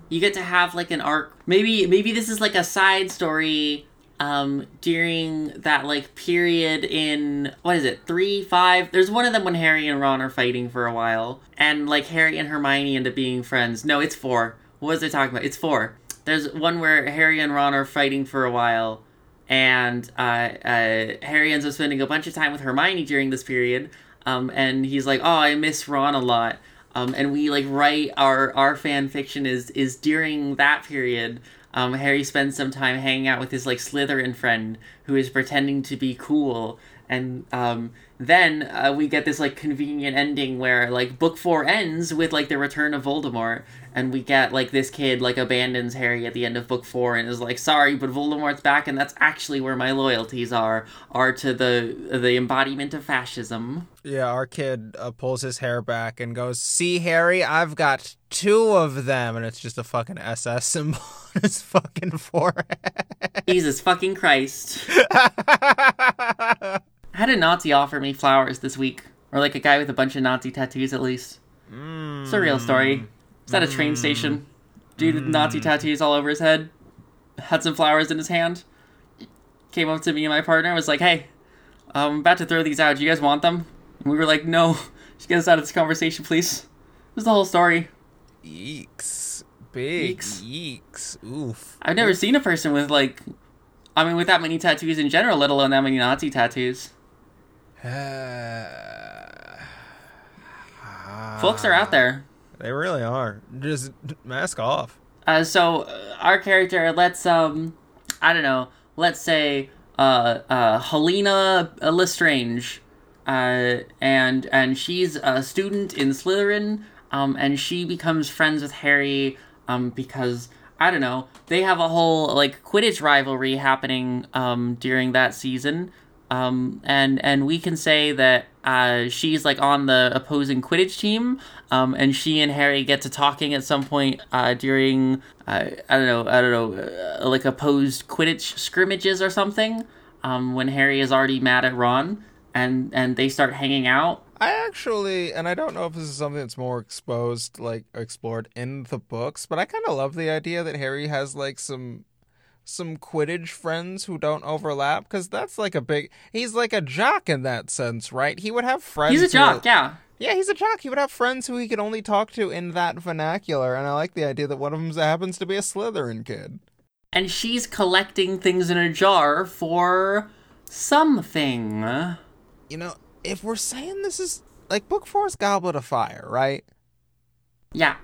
You get to have like an arc. Maybe maybe this is like a side story um during that like period in what is it? 3 5. There's one of them when Harry and Ron are fighting for a while and like Harry and Hermione end up being friends. No, it's 4. What was I talking about? It's 4. There's one where Harry and Ron are fighting for a while and uh, uh, Harry ends up spending a bunch of time with Hermione during this period. Um, and he's like, "Oh, I miss Ron a lot." Um, and we like write our our fan fiction is is during that period. Um, Harry spends some time hanging out with his like Slytherin friend who is pretending to be cool, and um, then uh, we get this like convenient ending where like book four ends with like the return of Voldemort, and we get like this kid like abandons Harry at the end of book four and is like, "Sorry, but Voldemort's back, and that's actually where my loyalties are are to the the embodiment of fascism." Yeah, our kid uh, pulls his hair back and goes, "See, Harry, I've got two of them," and it's just a fucking SS symbol on his fucking forehead. Jesus fucking Christ! I had a Nazi offer me flowers this week, or like a guy with a bunch of Nazi tattoos at least. It's a real story. It's at a train mm. station. Dude with Nazi mm. tattoos all over his head. Had some flowers in his hand. Came up to me and my partner and was like, "Hey, I'm about to throw these out. Do you guys want them?" And we were like, "No. Just get us out of this conversation, please." This is the whole story. Yeeks, big Yeeks. yeeks. Oof. I've never seen a person with like, I mean, with that many tattoos in general, let alone that many Nazi tattoos. Folks are out there. They really are. Just mask off. Uh, so uh, our character, let's um, I don't know, let's say uh, uh, Helena Lestrange, uh, and and she's a student in Slytherin, um, and she becomes friends with Harry, um, because I don't know, they have a whole like Quidditch rivalry happening um during that season. Um, and and we can say that uh, she's like on the opposing Quidditch team, um, and she and Harry get to talking at some point uh, during uh, I don't know I don't know uh, like opposed Quidditch scrimmages or something. Um, when Harry is already mad at Ron, and and they start hanging out. I actually, and I don't know if this is something that's more exposed, like explored in the books, but I kind of love the idea that Harry has like some some Quidditch friends who don't overlap because that's like a big. He's like a jock in that sense, right? He would have friends. He's a who jock, yeah. Yeah, he's a jock. He would have friends who he could only talk to in that vernacular, and I like the idea that one of them happens to be a Slytherin kid. And she's collecting things in a jar for something. You know, if we're saying this is like Book Four's Goblet of Fire, right? Yeah.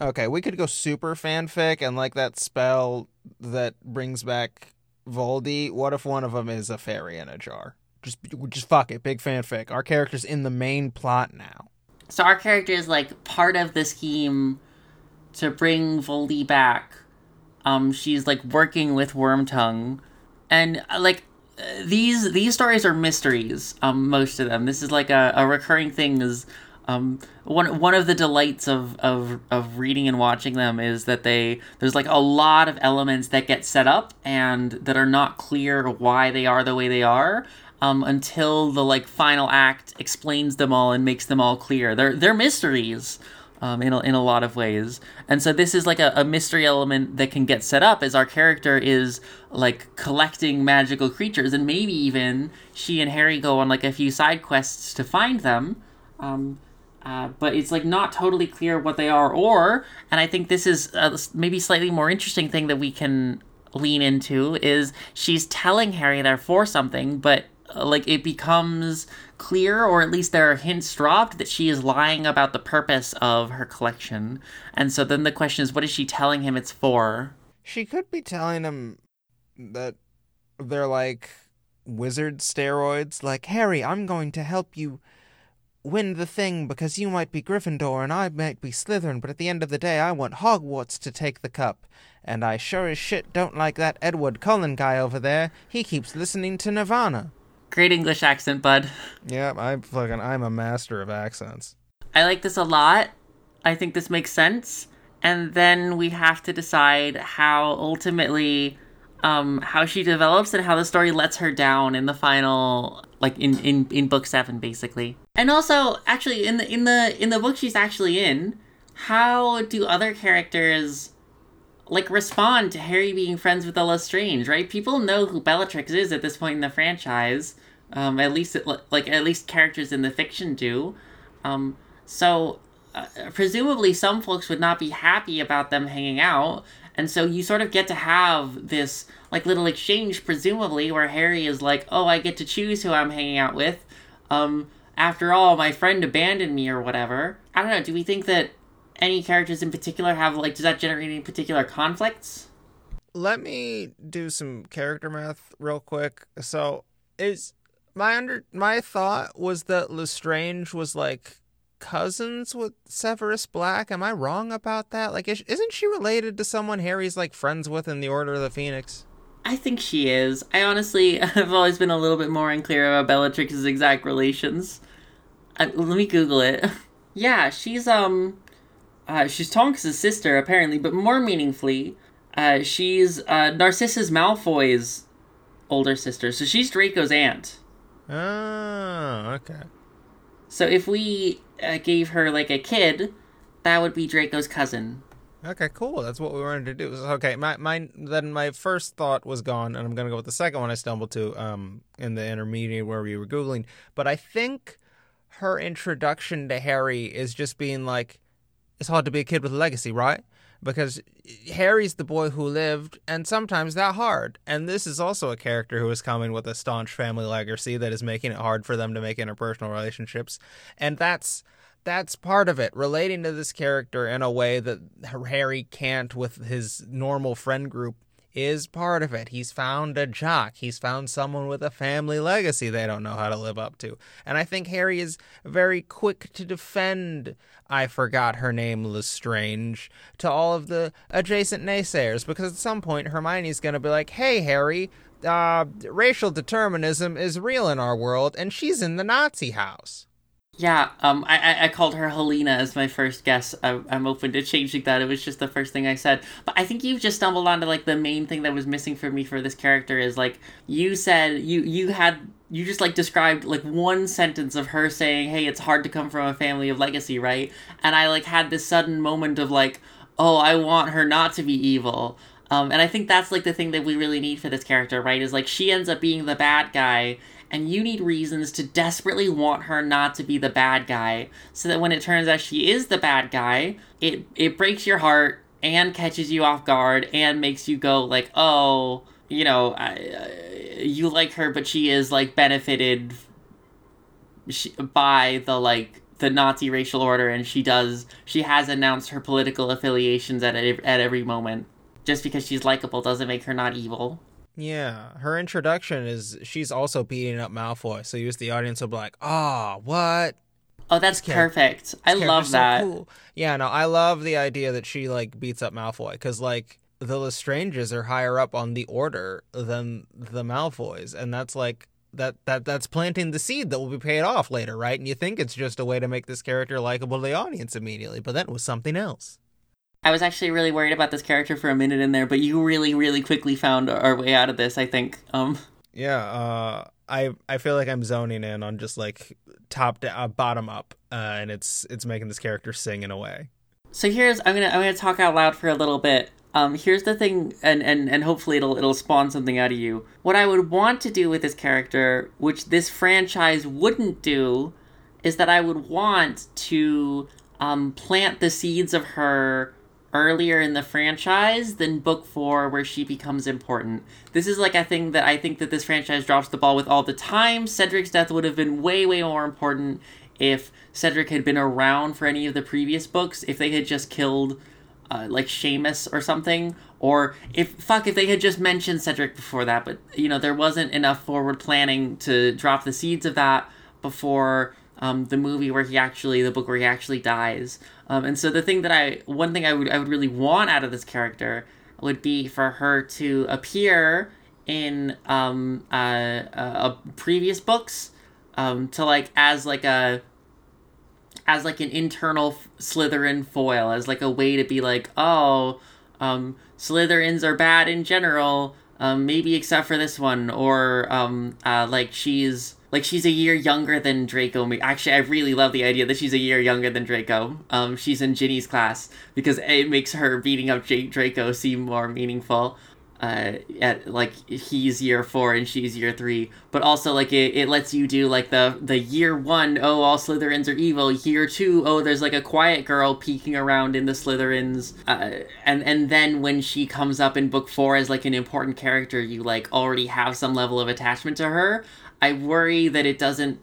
Okay, we could go super fanfic and like that spell that brings back Voldy. What if one of them is a fairy in a jar? Just, just fuck it, big fanfic. Our character's in the main plot now. So our character is like part of the scheme to bring Voldy back, um, she's like working with Wormtongue, and uh, like uh, these these stories are mysteries. Um, most of them. This is like a, a recurring thing. Is um, one one of the delights of, of of reading and watching them is that they there's like a lot of elements that get set up and that are not clear why they are the way they are um, until the like final act explains them all and makes them all clear. They're they're mysteries. Um, in, a, in a lot of ways. And so this is like a, a mystery element that can get set up as our character is like collecting magical creatures, and maybe even she and Harry go on like a few side quests to find them. Um, uh, but it's like not totally clear what they are or and i think this is a maybe slightly more interesting thing that we can lean into is she's telling harry they're for something but uh, like it becomes clear or at least there are hints dropped that she is lying about the purpose of her collection. And so then the question is what is she telling him it's for? She could be telling him that they're like wizard steroids. Like harry i'm going to help you win the thing because you might be Gryffindor and I might be Slytherin, but at the end of the day, I want Hogwarts to take the cup. And I sure as shit don't like that Edward Cullen guy over there. He keeps listening to Nirvana. Great English accent, bud. Yeah, I'm fucking, I'm a master of accents. I like this a lot. I think this makes sense. And then we have to decide how ultimately um, how she develops and how the story lets her down in the final like in, in in book seven basically. And also actually in the in the in the book she's actually in how do other characters like respond to harry being friends with the lestrange right? People know who bellatrix is at this point in the franchise. Um, at least it, like at least characters in the fiction do. Um, so uh, presumably some folks would not be happy about them hanging out. And so you sort of get to have this like little exchange, presumably, where Harry is like, "Oh, I get to choose who I'm hanging out with." Um, after all, my friend abandoned me or whatever. I don't know. Do we think that any characters in particular have like does that generate any particular conflicts? Let me do some character math real quick. So, is my under my thought was that Lestrange was like cousins with Severus Black. Am I wrong about that? Like, isn't she related to someone Harry's like friends with in the Order of the Phoenix? I think she is. I honestly, have always been a little bit more unclear about Bellatrix's exact relations. Uh, let me Google it. yeah, she's um, uh, she's Tonks's sister apparently, but more meaningfully, uh, she's uh, Narcissus Malfoy's older sister. So she's Draco's aunt. Oh, okay. So if we uh, gave her like a kid, that would be Draco's cousin. Okay, cool. That's what we wanted to do. Okay, my my then my first thought was gone, and I'm gonna go with the second one I stumbled to um in the intermediate where we were googling. But I think her introduction to Harry is just being like, it's hard to be a kid with a legacy, right? because Harry's the boy who lived, and sometimes that hard. And this is also a character who is coming with a staunch family legacy that is making it hard for them to make interpersonal relationships, and that's that's part of it relating to this character in a way that Harry can't with his normal friend group is part of it. He's found a jock. He's found someone with a family legacy they don't know how to live up to. And I think Harry is very quick to defend I forgot her name Lestrange to all of the adjacent naysayers because at some point Hermione's going to be like, "Hey Harry, uh, racial determinism is real in our world and she's in the Nazi house." Yeah, um, I, I called her Helena as my first guess. I, I'm open to changing that. It was just the first thing I said. But I think you've just stumbled onto like the main thing that was missing for me for this character is like you said you you had you just like described like one sentence of her saying, "Hey, it's hard to come from a family of legacy, right?" And I like had this sudden moment of like, "Oh, I want her not to be evil." Um, and I think that's like the thing that we really need for this character, right? Is like she ends up being the bad guy, and you need reasons to desperately want her not to be the bad guy so that when it turns out she is the bad guy it it breaks your heart and catches you off guard and makes you go like oh you know I, you like her but she is like benefited by the like the Nazi racial order and she does she has announced her political affiliations at at every moment. Just because she's likable doesn't make her not evil yeah, her introduction is she's also beating up Malfoy, so you as the audience will be like, "Ah, oh, what?" Oh, that's perfect. I love character's so that. cool. Yeah, no, I love the idea that she like beats up Malfoy because like the Lestranges are higher up on the order than the Malfoys, and that's like that that that's planting the seed that will be paid off later, right? And you think it's just a way to make this character likable to the audience immediately, but that was something else. I was actually really worried about this character for a minute in there, but you really, really quickly found our way out of this. I think. Um, Yeah, uh, I I feel like I'm zoning in on just like top to uh, bottom up, uh, and it's it's making this character sing in a way. so here's I'm gonna I'm gonna talk out loud for a little bit. Um, here's the thing, and, and and hopefully it'll it'll spawn something out of you. What I would want to do with this character, which this franchise wouldn't do, is that I would want to um, plant the seeds of her earlier in the franchise than book four where she becomes important. This is like a thing that i think that this franchise drops the ball with all the time. Cedric's death would have been way way more important if cedric had been around for any of the previous books if they had just killed uh, like Seamus or something, or if fuck if they had just mentioned Cedric before that, but you know there wasn't enough forward planning to drop the seeds of that before um, the movie where he actually the book where he actually dies. Um, and so the thing that I one thing I would I would really want out of this character would be for her to appear in um, uh, uh, previous books um, to like as like a as like an internal Slytherin foil, as like a way to be like, oh, um, Slytherins are bad in general, um, maybe except for this one, or um, uh, like she's like she's a year younger than Draco. Actually, I really love the idea that she's a year younger than Draco. Um, she's in Ginny's class because it makes her beating up J- Draco seem more meaningful. Uh at like he's year four and she's year three. But also like it, it lets you do like the the year one oh all slytherins are evil. Year two oh there's like a quiet girl peeking around in the slytherins. Uh, and and then when she comes up in book four as like an important character you like already have some level of attachment to her i worry that it doesn't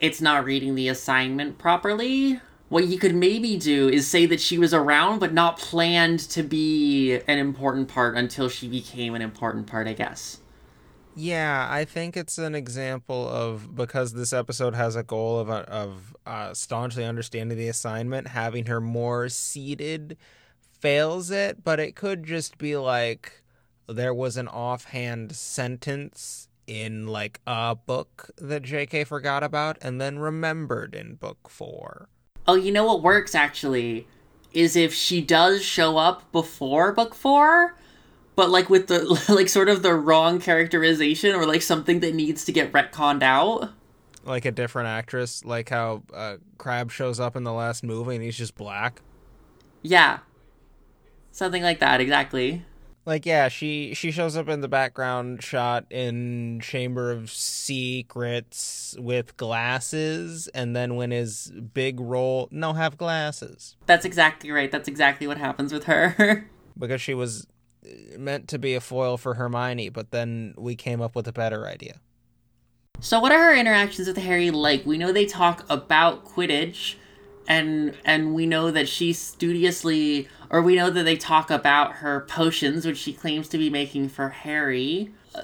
it's not reading the assignment properly what you could maybe do is say that she was around but not planned to be an important part until she became an important part, I guess. Yeah, I think it's an example of because this episode has a goal of of uh, staunchly understanding the assignment, having her more seated fails it, but it could just be like there was an offhand sentence in like a book that JK forgot about and then remembered in book 4. Oh, you know what works actually is if she does show up before book 4, but like with the like sort of the wrong characterization or like something that needs to get retconned out. Like a different actress, like how uh, Crabbe shows up in the last movie and he's just black. Yeah. Something like that, exactly. Like yeah, she she shows up in the background shot in Chamber of Secrets with glasses, and then when his big role, no, have glasses That's exactly right. That's exactly what happens with her. because she was uh, meant to be a foil for Hermione, but then we came up with a better idea. So what are her interactions with Harry like? We know they talk about Quidditch and and we know that she studiously or we know that they talk about her potions which she claims to be making for Harry. Uh,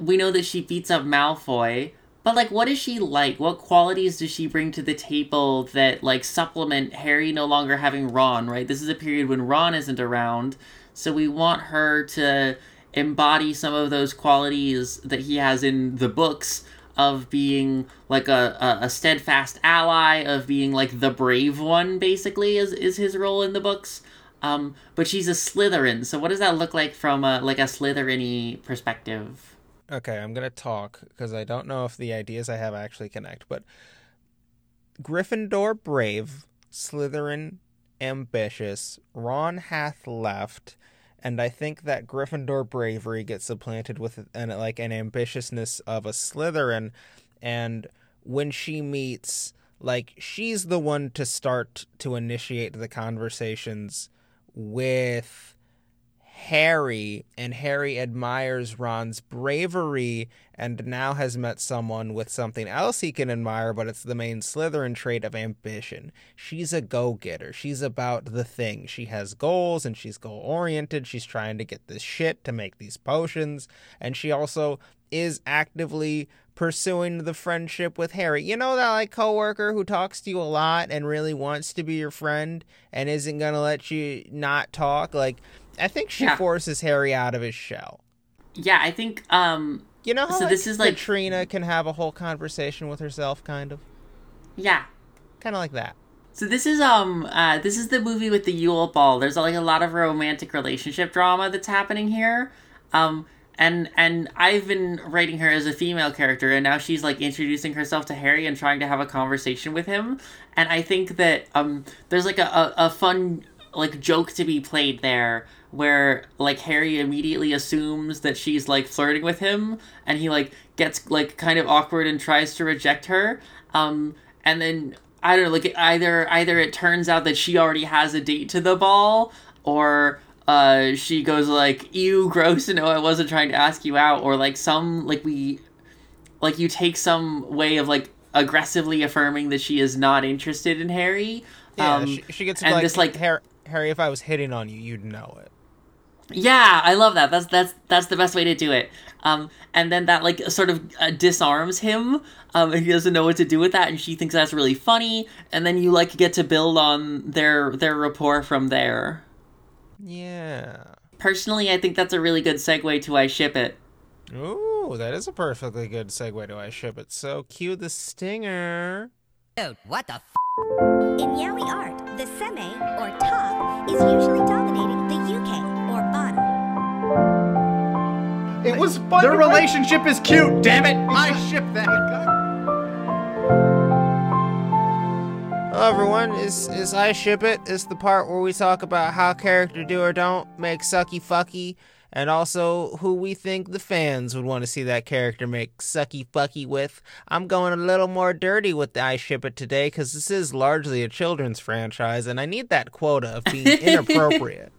we know that she beats up Malfoy. But like what is she like? What qualities does she bring to the table that like supplement Harry no longer having Ron, right? This is a period when Ron isn't around. So we want her to embody some of those qualities that he has in the books of being like a, a, a steadfast ally, of being like the brave one, basically, is, is his role in the books. Um, but she's a Slytherin, so what does that look like from a, like a Slytherin perspective? Okay, I'm gonna talk because I don't know if the ideas I have actually connect, but Gryffindor brave, Slytherin ambitious, Ron hath left, and I think that Gryffindor bravery gets supplanted with an like an ambitiousness of a Slytherin, and when she meets, like she's the one to start to initiate the conversations with Harry, and Harry admires Ron's bravery and now has met someone with something else he can admire, but it's the main Slytherin trait of ambition. She's a go getter. She's about the thing. She has goals and she's goal oriented. She's trying to get this shit to make these potions, and she also is actively pursuing the friendship with Harry. You know that like coworker who talks to you a lot and really wants to be your friend and isn't going to let you not talk? Like I think she Yeah. forces Harry out of his shell. Yeah, I think um You know how So like, this is, like- Katrina can have a whole conversation with herself kind of? yeah. Kind of like that. So this is um uh this is the movie with the Yule Ball. There's like a lot of romantic relationship drama that's happening here. Um and and I've been writing her as a female character and now she's like introducing herself to Harry and trying to have a conversation with him. And I think that um there's like a, a, a fun like joke to be played there where like Harry immediately assumes that she's like flirting with him and he like gets like kind of awkward and tries to reject her. Um and then I don't know, like either either it turns out that she already has a date to the ball, or uh, she goes like, you gross! No, I wasn't trying to ask you out," or like some like we, like you take some way of like aggressively affirming that she is not interested in Harry. Yeah, um, she, she gets and like, this, like- Harry, Harry, if I was hitting on you, you'd know it. Yeah, I love that. That's that's that's the best way to do it. Um, and then that like sort of uh, disarms him. Um, and he doesn't know what to do with that, and she thinks that's really funny. And then you like get to build on their their rapport from there. Yeah. Personally, I think that's a really good segue to I ship it. Ooh, that is a perfectly good segue to I ship it. So cue the stinger. Dude, what the f? In Yaoi art, the seme, or top, is usually dominating It was fun. Their relationship is cute. Damn it! I ship that. Hello everyone, is is I ship it? It's the part where we talk about how character do or don't make sucky fucky, and also who we think the fans would want to see that character make sucky fucky with. I'm going a little more dirty with the I ship it today because this is largely a children's franchise, and I need that quota of being inappropriate.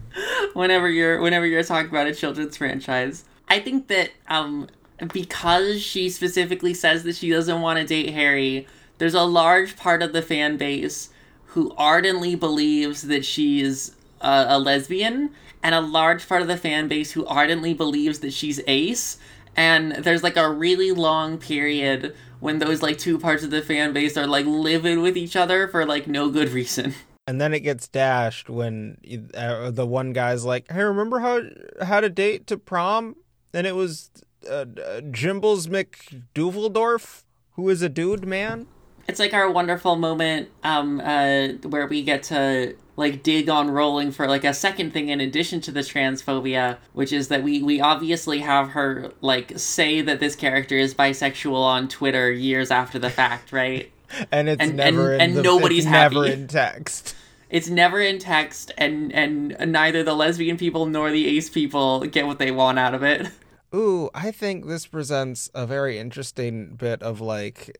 whenever you're whenever you're talking about a children's franchise. I think that um because she specifically says that she doesn't want to date Harry, there's a large part of the fan base who ardently believes that she's a, a lesbian and a large part of the fan base who ardently believes that she's ace and there's like a really long period when those like two parts of the fan base are like livid with each other for like no good reason. And then it gets dashed when uh, the one guy's like, "Hey, remember how had a date to prom, and it was uh, uh, Jimbles McDouveldorf, who is a dude man." it's like our wonderful moment um uh where we get to like dig on Rowling for like a second thing in addition to the transphobia which is that we we obviously have her like say that this character is bisexual on twitter years after the fact right And it's And- never and- in and the, nobody's it's never happy. in text. it's never in text and and neither the lesbian people nor the ace people get what they want out of it Ooh, I think this presents a very interesting bit of like,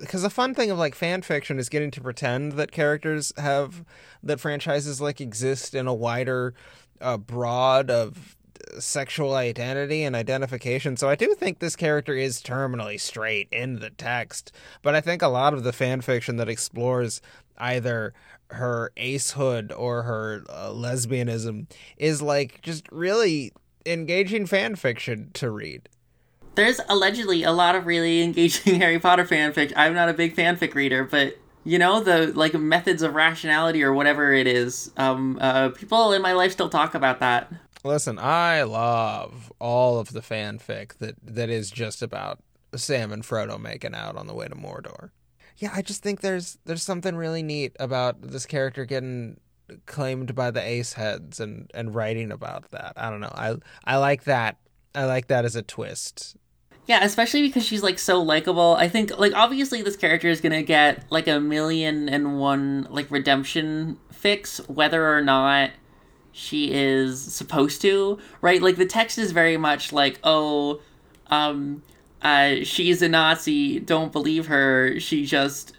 because the fun thing of like fan fiction is getting to pretend that characters have that franchises like exist in a wider, uh, broad of sexual identity and identification. So I do think this character is terminally straight in the text, but I think a lot of the fan fiction that explores either her acehood or her uh, lesbianism is like just really engaging fan fiction to read. there's allegedly a lot of really engaging Harry Potter fanfic. I'm not a big fanfic reader, but you know the like methods of rationality or whatever it is. Um, uh, people in my life still talk about that. Listen, I love all of the fanfic that that is just about Sam and Frodo making out on the way to Mordor. Yeah, I just think there's there's something really neat about this character getting claimed by the ace heads and and writing about that. I don't know. I I like that. I like that as a twist. Yeah, especially because she's like so likable. I think like obviously this character is gonna get like a million and one like redemption fics, whether or not she is supposed to, right? Like the text is very much like, oh, um, uh, she's a Nazi. Don't believe her. She just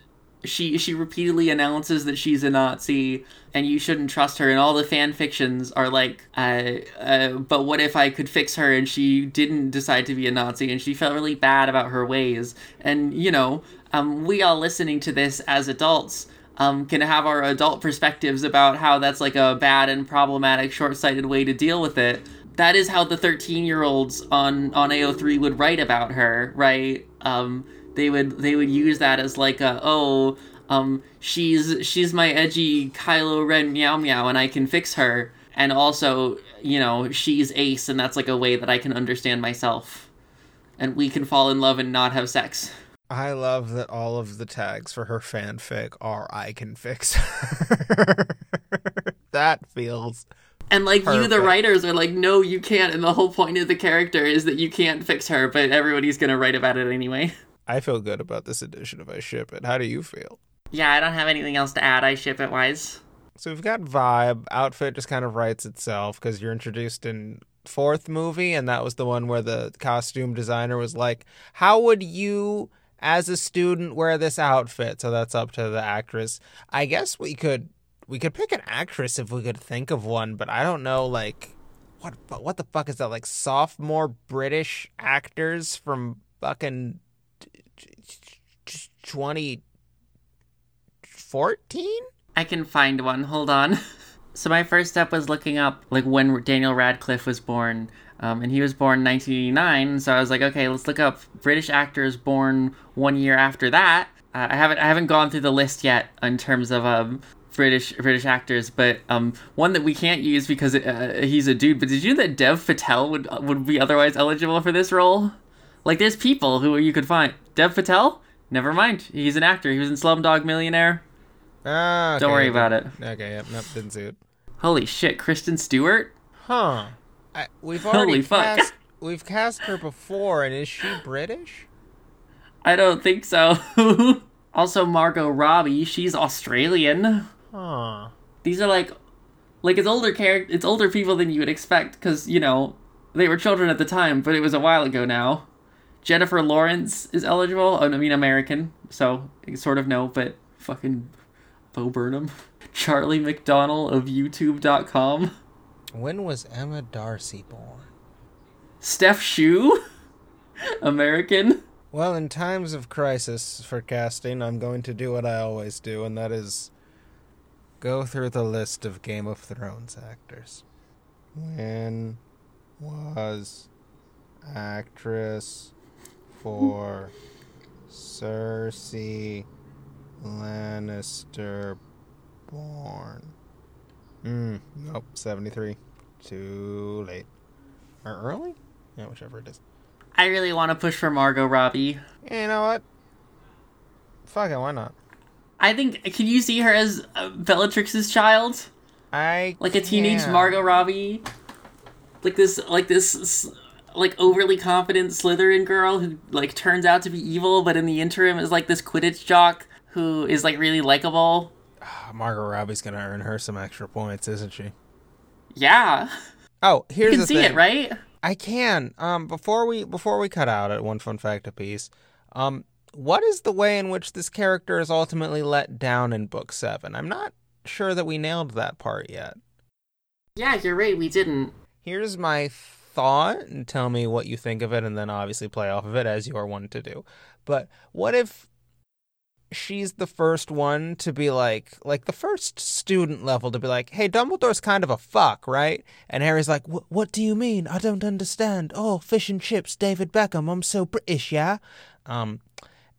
she she repeatedly announces that she's a Nazi and you shouldn't trust her. And all the fan fictions are like, uh, uh, but what if I could fix her and she didn't decide to be a Nazi and she felt really bad about her ways? And you know, um, we all listening to this as adults. Um, can have our adult perspectives about how that's like a bad and problematic, short-sighted way to deal with it. that is how the 13 year olds on on AO3 would write about her, right? Um, they would they would use that as like a oh um she's she's my edgy Kylo Ren meow meow and I can fix her and also you know she's Ace and that's like a way that I can understand myself and we can fall in love and not have sex. I love that all of the tags for her fanfic are I can fix her. that feels And like you, the writers, are like, no, you can't. And the whole point of the character is that you can't fix her, but everybody's gonna write about it anyway. I feel good about this edition of I Ship It. How do you feel? Yeah, I don't have anything else to add. I ship it wise. So we've got vibe. Outfit just kind of writes itself because you're introduced in fourth movie, and that was the one where the costume designer was like, "How would you, as a student, wear this outfit?" So that's up to the actress. I guess we could we could pick an actress if we could think of one, but I don't know like what what the fuck is that like sophomore British actors from fucking twenty fourteen. I can find one. Hold on. So my first step was looking up like when Daniel Radcliffe was born, um, and he was born 1989. So I was like, okay, let's look up British actors born one year after that. Uh, I haven't I haven't gone through the list yet in terms of um, British British actors, but um, one that we can't use because uh, he's a dude. But did you know that Dev Patel would would be otherwise eligible for this role? Like, there's people who you could find. Dev Patel? Never mind. He's an actor. He was in Slumdog Millionaire. Ah, Don't worry about it. Okay, yep, nope, didn't see it. Holy shit, Kristen Stewart? Huh. I, we've already Holy already fuck. cast we've cast her before, and is she British? I don't think so. also, Margot Robbie, she's Australian. Huh. These are like, like it's older character, it's older people than you would expect because you know they were children at the time, but it was a while ago now. Jennifer Lawrence is eligible. Oh, I mean American, so sort of no, but fucking Bo Burnham, Charlie McDonnell of YouTube.com, When was Emma Darcy born? Steph Shue, American. Well, in times of crisis for casting, I'm going to do what I always do, and that is go through the list of Game of Thrones actors. When was actress for Cersei Lannister born? Hmm, nope, 73. Too late. Or early? Yeah, whichever it is. I really want to push for Margot Robbie. Yeah, you know what? Fuck it, why not? I think. Can you see her as uh, Bellatrix's child, I like a teenage can. Margot Robbie, like this, like this, like overly confident Slytherin girl who like turns out to be evil, but in the interim is like this Quidditch jock who is like really likable. Ah, Margot Robbie's gonna earn her some extra points, isn't she? Yeah, Oh, here's you can see thing. it, right? I can. Um, before we before we cut out at one fun fact apiece, um, what is the way in which this character is ultimately let down in book seven? I'm not sure that we nailed that part yet. Yeah, you're right. We didn't. Here's my thought, and tell me what you think of it, and then obviously play off of it as you are one to do. But what if she's the first one to be like, like the first student level to be like, "Hey, Dumbledore's kind of a fuck, right?" And Harry's like, "What do you mean? I don't understand." Oh, fish and chips, David Beckham. I'm so British, yeah. Um,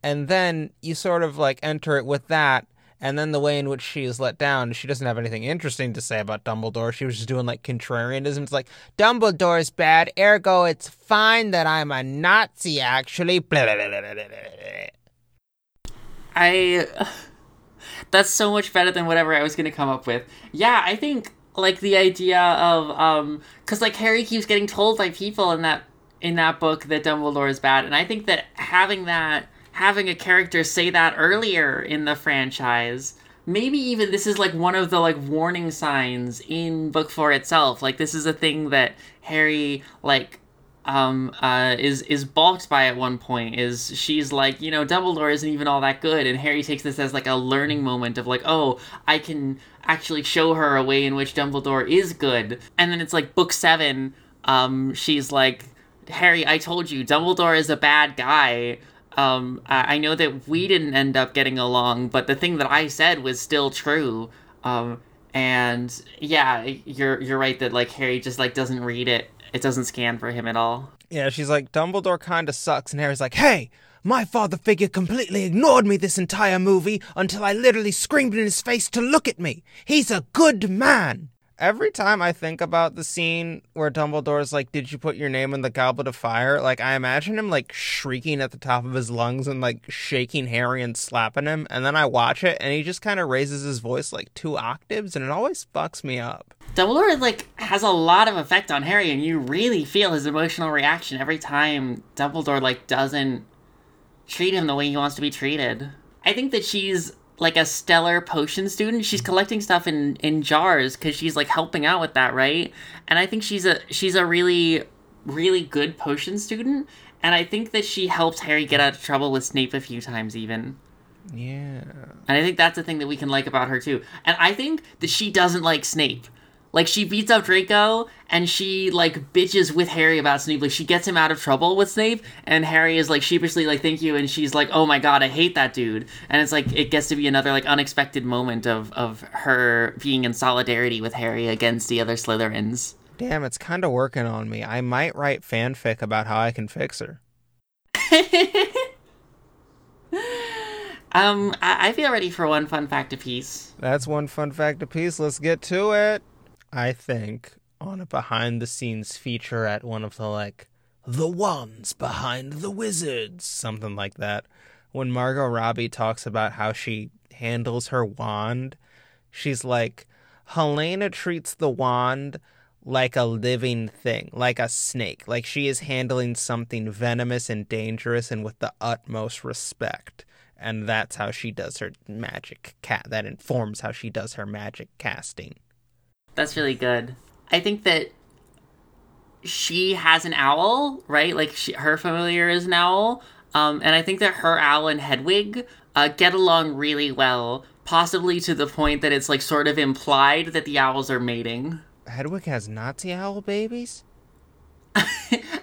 and then you sort of like enter it with that. And then the way in which she is let down, she doesn't have anything interesting to say about Dumbledore. She was just doing like contrarianism. It's like, Dumbledore's bad, ergo it's fine that I'm a Nazi, actually. Blah, blah, blah, blah, blah, blah, blah. I. That's so much better than whatever I was gonna come up with. Yeah, I think like the idea of um, because like Harry keeps getting told by people in that in that book that Dumbledore is bad, and I think that having that having a character say that earlier in the franchise maybe even this is like one of the like warning signs in book four itself like this is a thing that harry like um uh is is balked by at one point is she's like you know dumbledore isn't even all that good. And harry takes this as like a learning moment of like oh i can actually show her a way in which dumbledore is good. And then it's like book seven um she's like harry i told you dumbledore is a bad guy. Um, I, I know that we didn't end up getting along, but the thing that I said was still true. Um, and yeah, you're you're right that like Harry just like doesn't read it it doesn't scan for him at all. Yeah, she's like, Dumbledore kinda sucks, and Harry's like, hey, my father figure completely ignored me this entire movie until I literally screamed in his face to look at me. He's a good man. Every time I think about the scene where Dumbledore's like, Did you put your name in the goblet of fire? Like, I imagine him like shrieking at the top of his lungs and like shaking Harry and slapping him. And then I watch it and he just kind of raises his voice like two octaves and it always fucks me up. Dumbledore like has a lot of effect on Harry, and you really feel his emotional reaction every time Dumbledore like doesn't treat him the way he wants to be treated. I think that she's like a stellar potion student. She's collecting stuff in in jars because she's like helping out with that, right? And I think she's a she's a really really good potion student. And I think that she helped Harry get out of trouble with Snape a few times, even. Yeah. And I think that's the thing that we can like about her too. And I think that she doesn't like Snape. Like she beats up Draco and she like bitches with Harry about Snape. Like she gets him out of trouble with Snape and Harry is like sheepishly like thank you and she's like oh my god I hate that dude. And it's like it gets to be another like unexpected moment of of her being in solidarity with Harry against the other Slytherins. Damn, it's kind of working on me. I might write fanfic about how I can fix her. Um I, I feel ready for one fun fact apiece. That's one fun fact apiece. Let's get to it. I think on a behind the scenes feature at one of the like the ones behind the wizards, something like that. When Margot Robbie talks about how she handles her wand, she's like, Helena treats the wand like a living thing, like a snake, like she is handling something venomous and dangerous and with the utmost respect. And that's how she does her magic cat. That informs how she does her magic casting. That's really good. I think that she has an owl, right? Like she, her familiar is an owl. Um, and I think that her owl and Hedwig uh, get along really well, possibly to the point that it's like sort of implied that the owls are mating. Hedwig has Nazi owl babies?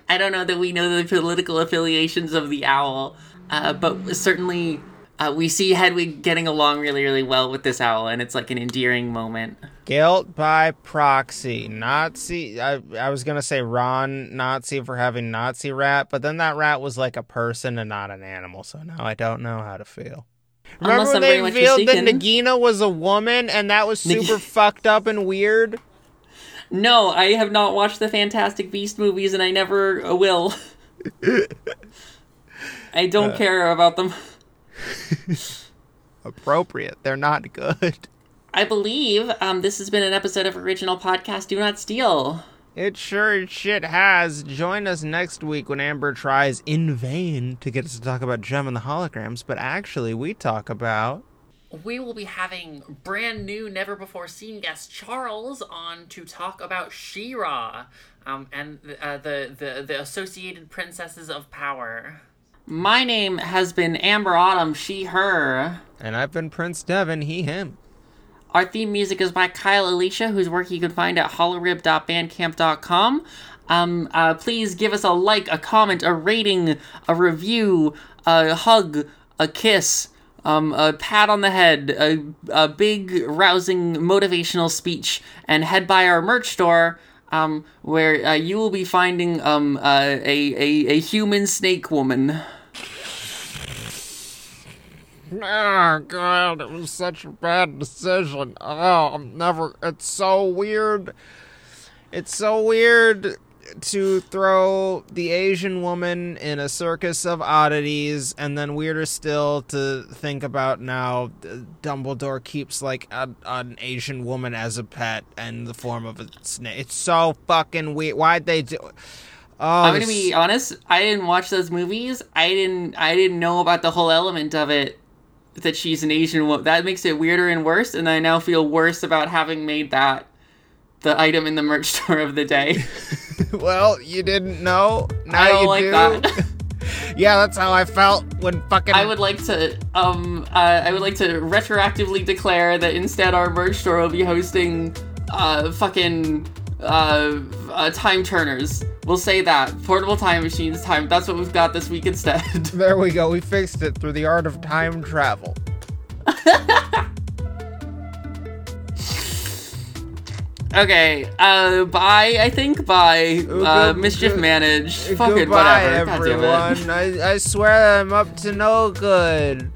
I don't know that we know the political affiliations of the owl, uh, but certainly uh, we see Hedwig getting along really, really well with this owl, and it's like an endearing moment. Guilt by proxy. Nazi. I, I was going to say Ron Nazi for having Nazi rat, but then that rat was like a person and not an animal, so now I don't know how to feel. Remember Unless when they revealed that. Nagini was a woman and that was super fucked up and weird? No, I have not watched the Fantastic Beast movies, and I never uh, will. I don't care about them. Appropriate. They're not good. I believe um, this has been an episode of original podcast Do Not Steal. It sure shit has. Join us next week when Amber tries in vain to get us to talk about Jem and the holograms, but actually we talk about We will be having brand new, never before seen guest Charles on to talk about She-Ra um, and uh, the, the the associated princesses of power. My name has been Amber Autumn, she, her. and I've been Prince Devon, he him. Our theme music is by Kyle Alicia, whose work you can find at holorib.bandcamp.com. Um, uh, please give us a like, a comment, a rating, a review, a hug, a kiss, um, a pat on the head, a, a big, rousing, motivational speech, and head by our merch store. Um, where uh, you will be finding um, uh, a, a, a human snake woman. Oh god, it was such a bad decision. Oh, I'm never. It's so weird. It's so weird to throw the Asian woman in a circus of oddities, and then weirder still to think about now. uh, Dumbledore keeps like a, an Asian woman as a pet in the form of a snake. It's so fucking weird. Why'd they do? Oh, I'm gonna be honest. I didn't watch those movies. I didn't. I didn't know about the whole element of it. That she's an Asian woman. That makes it weirder and worse. And I now feel worse about having made that the item in the merch store of the day. well, you didn't know. Now I don't you like do. that. Yeah, that's how I felt when fucking. I would like to. Um. Uh, I would like to retroactively declare that instead our merch store will be hosting. Uh. Fucking. Uh, uh, time turners. We'll say that portable time machines. Time. That's what we've got this week instead. There we go. We fixed it through the art of time travel. Okay, uh, bye, I think, bye. Ooh, Uh, good- mischief good- managed. Fucking Goodbye, whatever. Everyone. I, I swear I'm up to no good.